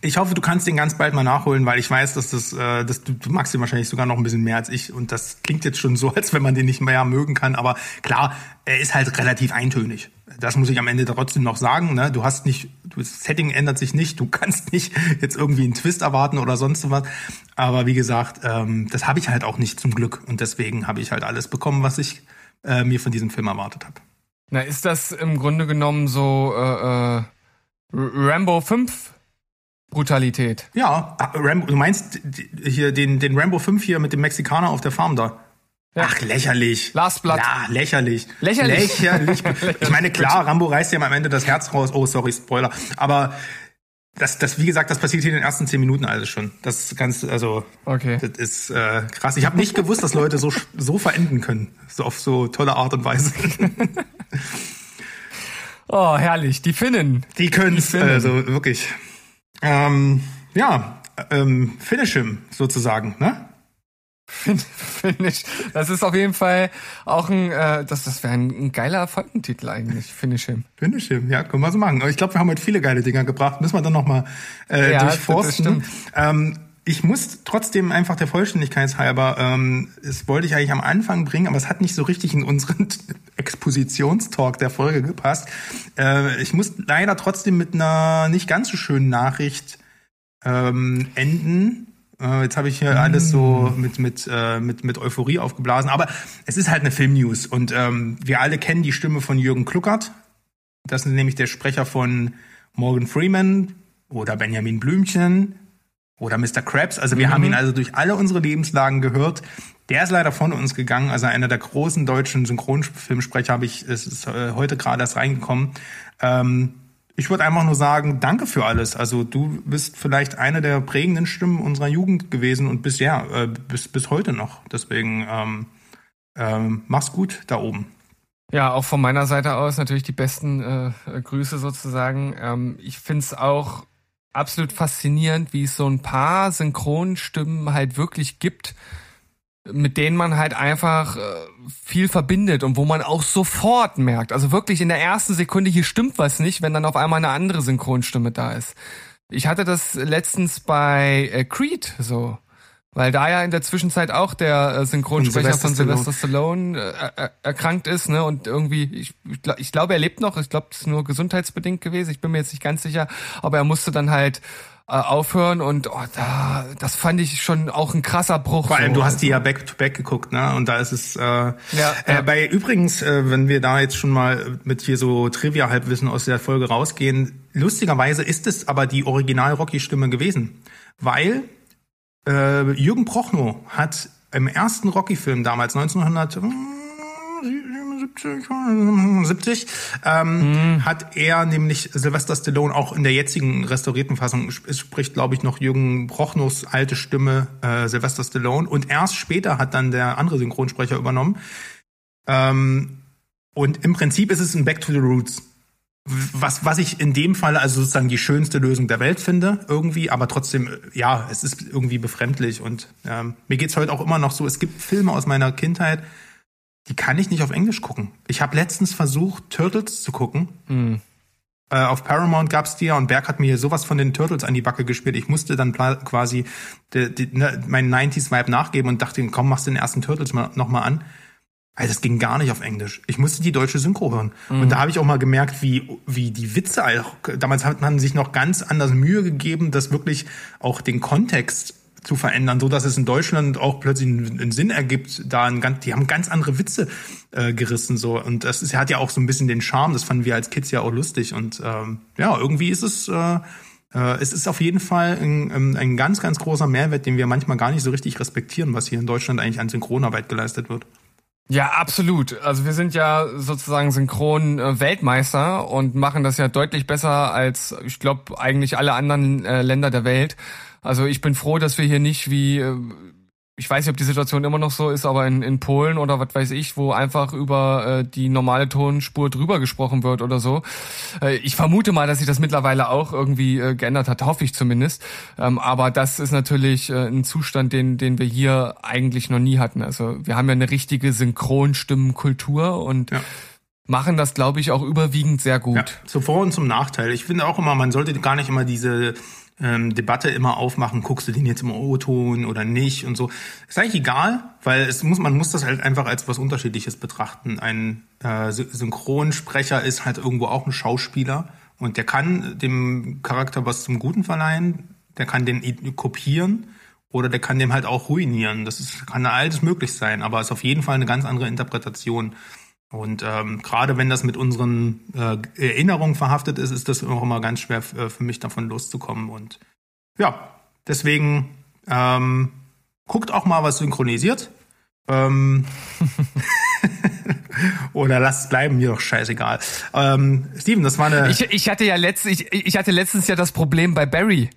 ich hoffe, du kannst den ganz bald mal nachholen, weil ich weiß, dass das, äh, das du, du magst ihn wahrscheinlich sogar noch ein bisschen mehr als ich und das klingt jetzt schon so, als wenn man den nicht mehr mögen kann, aber klar, er ist halt relativ eintönig. Das muss ich am Ende trotzdem noch sagen. Ne? Du hast nicht, das Setting ändert sich nicht, du <laughs> kannst nicht jetzt irgendwie einen Twist erwarten oder sonst was. Aber wie gesagt, ähm, das habe ich halt auch nicht zum Glück und deswegen habe ich halt alles bekommen, was ich äh, mir von diesem Film erwartet habe. Na, ist das im Grunde genommen so äh, äh, Rambo 5 Brutalität? Ja, ah, Rambo, du meinst hier den, den Rambo 5 hier mit dem Mexikaner auf der Farm da? Ja. Ach, lächerlich. Last Blood. Ja, lächerlich. Lächerlich. lächerlich. <laughs> Ich meine, klar, Rambo reißt ja am Ende das Herz raus. Oh, sorry, Spoiler. Aber das, das, wie gesagt, das passiert hier in den ersten zehn Minuten alles schon. Das kannst du, also, Okay. das ist äh, krass. Ich habe nicht gewusst, dass Leute so, so verenden können. So auf so tolle Art und Weise. <laughs> Oh, herrlich. Die Finnen. Die können Finnen. also wirklich. Ähm, ja, ähm, finish him sozusagen, ne? Finish. Das ist auf jeden Fall auch ein, äh, das, das wäre ein, ein geiler Folgentitel eigentlich. Finish him. Finish him, ja, können wir so machen. Aber ich glaube, wir haben heute viele geile Dinger gebracht. Müssen wir dann nochmal äh, Ja, durchforsten. Ähm, ich muss trotzdem einfach der Vollständigkeit halber, ähm, das wollte ich eigentlich am Anfang bringen, aber es hat nicht so richtig in unseren <laughs> Expositionstalk der Folge gepasst. Äh, ich muss leider trotzdem mit einer nicht ganz so schönen Nachricht ähm, enden. Äh, jetzt habe ich hier alles so mit mit äh, mit mit Euphorie aufgeblasen, aber es ist halt eine Filmnews und ähm, wir alle kennen die Stimme von Jürgen Kluckert. Das ist nämlich der Sprecher von Morgan Freeman oder Benjamin Blümchen oder Mr. Krabs. Also wir haben ihn also durch alle unsere Lebenslagen gehört. Der ist leider von uns gegangen. Also einer der großen deutschen Synchronfilmsprecher habe ich, es ist äh, heute gerade erst reingekommen. Ähm, ich würde einfach nur sagen, danke für alles. Also du bist vielleicht eine der prägenden Stimmen unserer Jugend gewesen und bis ja, äh, bis, bis heute noch. Deswegen ähm, ähm, mach's gut da oben. Ja, auch von meiner Seite aus natürlich die besten äh, Grüße sozusagen. Ähm, ich find's auch absolut faszinierend, wie es so ein paar Synchronstimmen halt wirklich gibt, mit denen man halt einfach äh, viel verbindet und wo man auch sofort merkt, also wirklich in der ersten Sekunde, hier stimmt was nicht, wenn dann auf einmal eine andere Synchronstimme da ist. Ich hatte das letztens bei äh, Creed so. Weil da ja in der Zwischenzeit auch der äh, Synchronsprecher Von von Sylvester Stallone äh, erkrankt ist, ne? Und irgendwie, ich, ich, glaub- ich glaube, er lebt noch. Ich glaube, das ist nur gesundheitsbedingt gewesen. Ich bin mir jetzt nicht ganz sicher. Aber er musste dann halt aufhören und oh, da, das fand ich schon auch ein krasser Bruch. Vor allem, so. du hast die ja back to back geguckt, ne? Und da ist es. Äh, ja, ja. Äh, bei übrigens, äh, wenn wir da jetzt schon mal mit hier so Trivia-Halbwissen aus der Folge rausgehen, lustigerweise ist es aber die Original-Rocky-Stimme gewesen, weil äh, Jürgen Prochnow hat im ersten Rocky-Film damals 1977 ähm, hat er nämlich Sylvester Stallone auch in der jetzigen restaurierten Fassung. Es spricht glaube ich noch Jürgen Prochnows alte Stimme äh, Sylvester Stallone. Und erst später hat dann der andere Synchronsprecher übernommen. Ähm, und im Prinzip ist es ein Back to the Roots. Was, was ich in dem Fall also sozusagen die schönste Lösung der Welt finde, irgendwie, aber trotzdem, äh, ja, es ist irgendwie befremdlich. Und ähm, mir geht's heute auch immer noch so, es gibt Filme aus meiner Kindheit, die kann ich nicht auf Englisch gucken. Ich habe letztens versucht, Turtles zu gucken. Äh, auf Paramount gab's die ja und Berg hat mir hier sowas von den Turtles an die Backe gespielt. Ich musste dann quasi de, de, ne, meinen 90s-Vibe nachgeben und dachte, komm, machst den ersten Turtles mal, noch mal an. Also das ging gar nicht auf Englisch. Ich musste die deutsche Synchro hören. Und da habe ich auch mal gemerkt, wie, wie die Witze auch, damals hat man sich noch ganz anders Mühe gegeben, das wirklich auch den Kontext zu verändern, so dass es in Deutschland auch plötzlich einen, Sinn ergibt. Da ein ganz, die haben ganz andere Witze äh, gerissen so und das ist, hat ja auch so ein bisschen den Charme. Das fanden wir als Kids ja auch lustig und ähm, ja, irgendwie ist es äh, äh, es ist auf jeden Fall ein, ein, ein ganz ganz großer Mehrwert, den wir manchmal gar nicht so richtig respektieren, was hier in Deutschland eigentlich an Synchronarbeit geleistet wird. Ja, absolut. Also wir sind ja sozusagen synchron äh, Weltmeister und machen das ja deutlich besser als ich glaube eigentlich alle anderen äh, Länder der Welt. Also ich bin froh, dass wir hier nicht wie äh, ich weiß nicht, ob die Situation immer noch so ist, aber in, in Polen oder was weiß ich, wo einfach über äh, die normale Tonspur drüber gesprochen wird oder so. Äh, ich vermute mal, dass sich das mittlerweile auch irgendwie äh, geändert hat, hoffe ich zumindest. Ähm, aber das ist natürlich äh, ein Zustand, den, den wir hier eigentlich noch nie hatten. Also wir haben ja eine richtige Synchronstimmenkultur und Ja. machen das, glaube ich, auch überwiegend sehr gut. Ja, zum Vor- und zum Nachteil. Ich finde auch immer, man sollte gar nicht immer diese ähm, Debatte immer aufmachen, guckst du den jetzt im O-Ton oder nicht und so. Ist eigentlich egal, weil es muss, man muss das halt einfach als was Unterschiedliches betrachten. Ein äh, Sy- Synchronsprecher ist halt irgendwo auch ein Schauspieler und der kann dem Charakter was zum Guten verleihen, der kann den kopieren oder der kann dem halt auch ruinieren. Das ist, kann alles möglich sein, aber ist auf jeden Fall eine ganz andere Interpretation. Und ähm, gerade wenn das mit unseren äh, Erinnerungen verhaftet ist, ist das auch immer ganz schwer äh, für mich davon loszukommen. Und ja, deswegen ähm, guckt auch mal was synchronisiert. Ähm, <laughs> oder lasst es bleiben, mir doch scheißegal. Ähm, Steven, das war eine. Ich, ich hatte ja letzt, ich, ich hatte letztens ja das Problem bei Barry.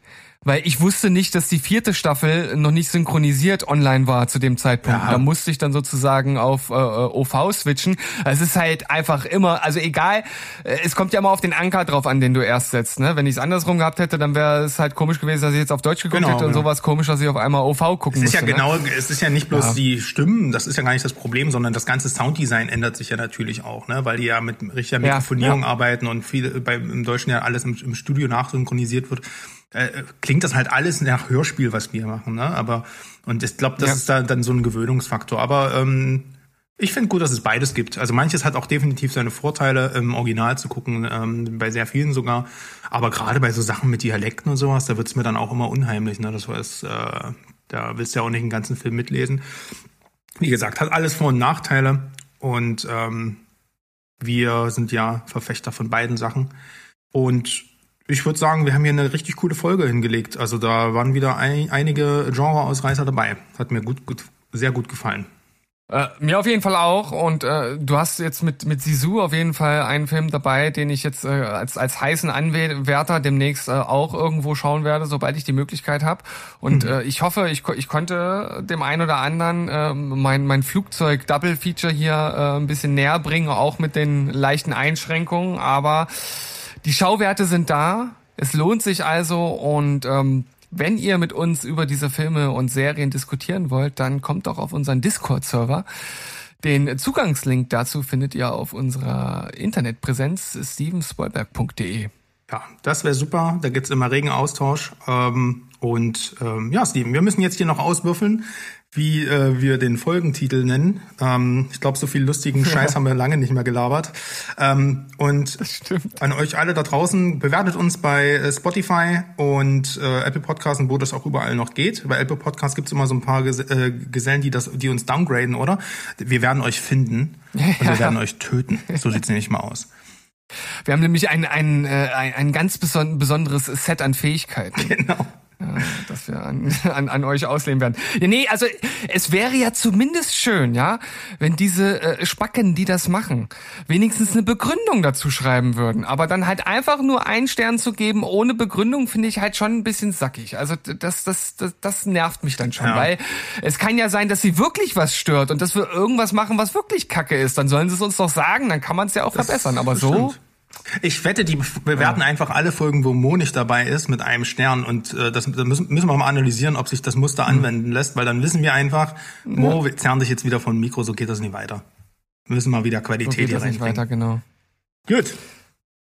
Weil ich wusste nicht, dass die vierte Staffel noch nicht synchronisiert online war zu dem Zeitpunkt. Ja. Da musste ich dann sozusagen auf äh, OV switchen. Es ist halt einfach immer, also egal, äh, es kommt ja immer auf den Anker drauf an, den du erst setzt. Ne? Wenn ich es andersrum gehabt hätte, dann wäre es halt komisch gewesen, dass ich jetzt auf Deutsch geguckt Genau, hätte und genau. sowas komisch, dass ich auf einmal OV gucken Es ist ja musste. genau, Ne? es ist ja nicht bloß Ja. die Stimmen, das ist ja gar nicht das Problem, sondern das ganze Sounddesign ändert sich ja natürlich auch, ne? weil die ja mit richtiger Ja, Mikrofonierung ja. arbeiten und viel beim im Deutschen ja alles im, im Studio nachsynchronisiert wird. Äh, klingt das halt alles nach Hörspiel, was wir machen, ne? Aber und ich glaube, das Ja. ist da dann so ein Gewöhnungsfaktor. Aber ähm, ich finde gut, dass es beides gibt. Also manches hat auch definitiv seine Vorteile, im Original zu gucken, ähm, bei sehr vielen sogar. Aber gerade bei so Sachen mit Dialekten und sowas, da wird's mir dann auch immer unheimlich. Ne? Das ist, äh, da willst du ja auch nicht den ganzen Film mitlesen. Wie gesagt, hat alles Vor- und Nachteile. Und ähm, wir sind ja Verfechter von beiden Sachen. Und ich würde sagen, wir haben hier eine richtig coole Folge hingelegt. Also da waren wieder ein, einige Genre-Ausreißer dabei. Hat mir gut, gut, sehr gut gefallen. Äh, mir auf jeden Fall auch. Und äh, du hast jetzt mit, mit Sisu auf jeden Fall einen Film dabei, den ich jetzt äh, als, als heißen Anwärter demnächst äh, auch irgendwo schauen werde, sobald ich die Möglichkeit habe. Und äh, ich hoffe, ich, ich konnte dem einen oder anderen äh, mein, mein Flugzeug-Double-Feature hier äh, ein bisschen näher bringen, auch mit den leichten Einschränkungen. Aber die Schauwerte sind da. Es lohnt sich also und ähm, wenn ihr mit uns über diese Filme und Serien diskutieren wollt, dann kommt doch auf unseren Discord-Server. Den Zugangslink dazu findet ihr auf unserer Internetpräsenz stevenspoilberg.de. Ja, das wäre super. Da gibt's immer regen Austausch. Ähm, und ähm, ja, Steven, wir müssen jetzt hier noch auswürfeln, wie äh, wir den Folgentitel nennen. Ähm, ich glaube, so viel lustigen Scheiß haben wir lange nicht mehr gelabert. Ähm, und an euch alle da draußen, bewertet uns bei äh, Spotify und äh, Apple Podcasts, wo das auch überall noch geht. Bei Apple Podcasts gibt's immer so ein paar Ges äh, Gesellen, die, das, die uns downgraden, oder? Wir werden euch finden <laughs> und wir Ja. werden euch töten. So sieht's nämlich mal aus. Wir haben nämlich ein, ein, äh, ein, ein ganz beson besonderes Set an Fähigkeiten. Genau. Ja, das wir an, <laughs> an, an euch auslehnen werden. Ja, nee, also es wäre ja zumindest schön, ja, wenn diese äh, Spacken, die das machen, wenigstens eine Begründung dazu schreiben würden. Aber dann halt einfach nur einen Stern zu geben ohne Begründung, finde ich halt schon ein bisschen sackig. Also das, das, das, das nervt mich dann schon, Ja. weil es kann ja sein, dass sie wirklich was stört und dass wir irgendwas machen, was wirklich Kacke ist. Dann sollen sie es uns doch sagen, dann kann man es ja auch verbessern. Aber Das so. stimmt. Ich wette, die bewerten einfach alle Folgen, wo Mo nicht dabei ist, mit einem Stern. Und äh, das da müssen, müssen wir mal analysieren, ob sich das Muster Hm. anwenden lässt, weil dann wissen wir einfach, Mo, wir zerren dich jetzt wieder vom Mikro, so geht das nicht weiter. Wir müssen mal wieder So Qualität geht hier das nicht reinbringen. weiter, genau. Gut,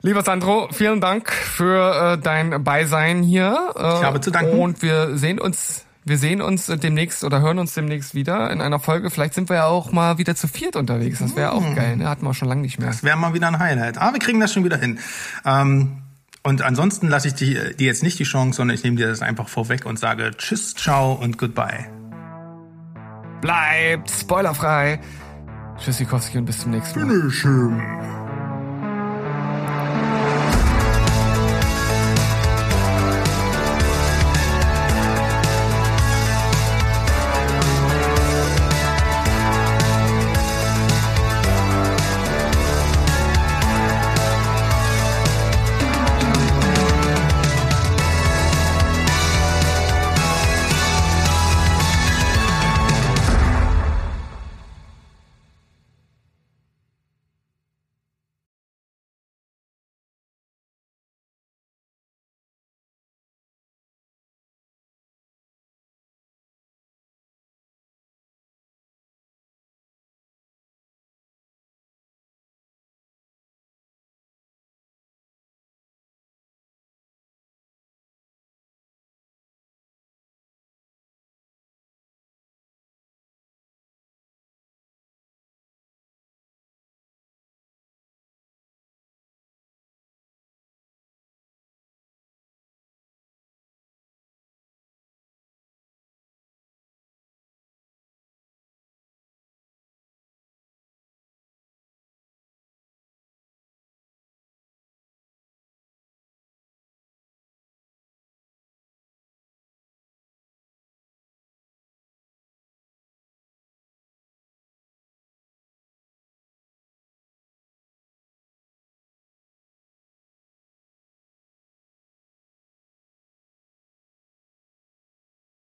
Lieber Sandro, vielen Dank für äh, dein Beisein hier. Äh, Ich habe zu danken. Und wir sehen uns, wir sehen uns demnächst oder hören uns demnächst wieder in einer Folge. Vielleicht sind wir ja auch mal wieder zu viert unterwegs. Das wäre auch geil, ne? Hatten wir schon lange nicht mehr. das wäre mal wieder ein Highlight. Aber wir kriegen das schon wieder hin. Ähm, und ansonsten lasse ich dir jetzt nicht die Chance, sondern ich nehme dir das einfach vorweg und sage Tschüss, ciao und goodbye. Bleibt spoilerfrei. Tschüssikowski und bis zum nächsten Mal. Bitteschön.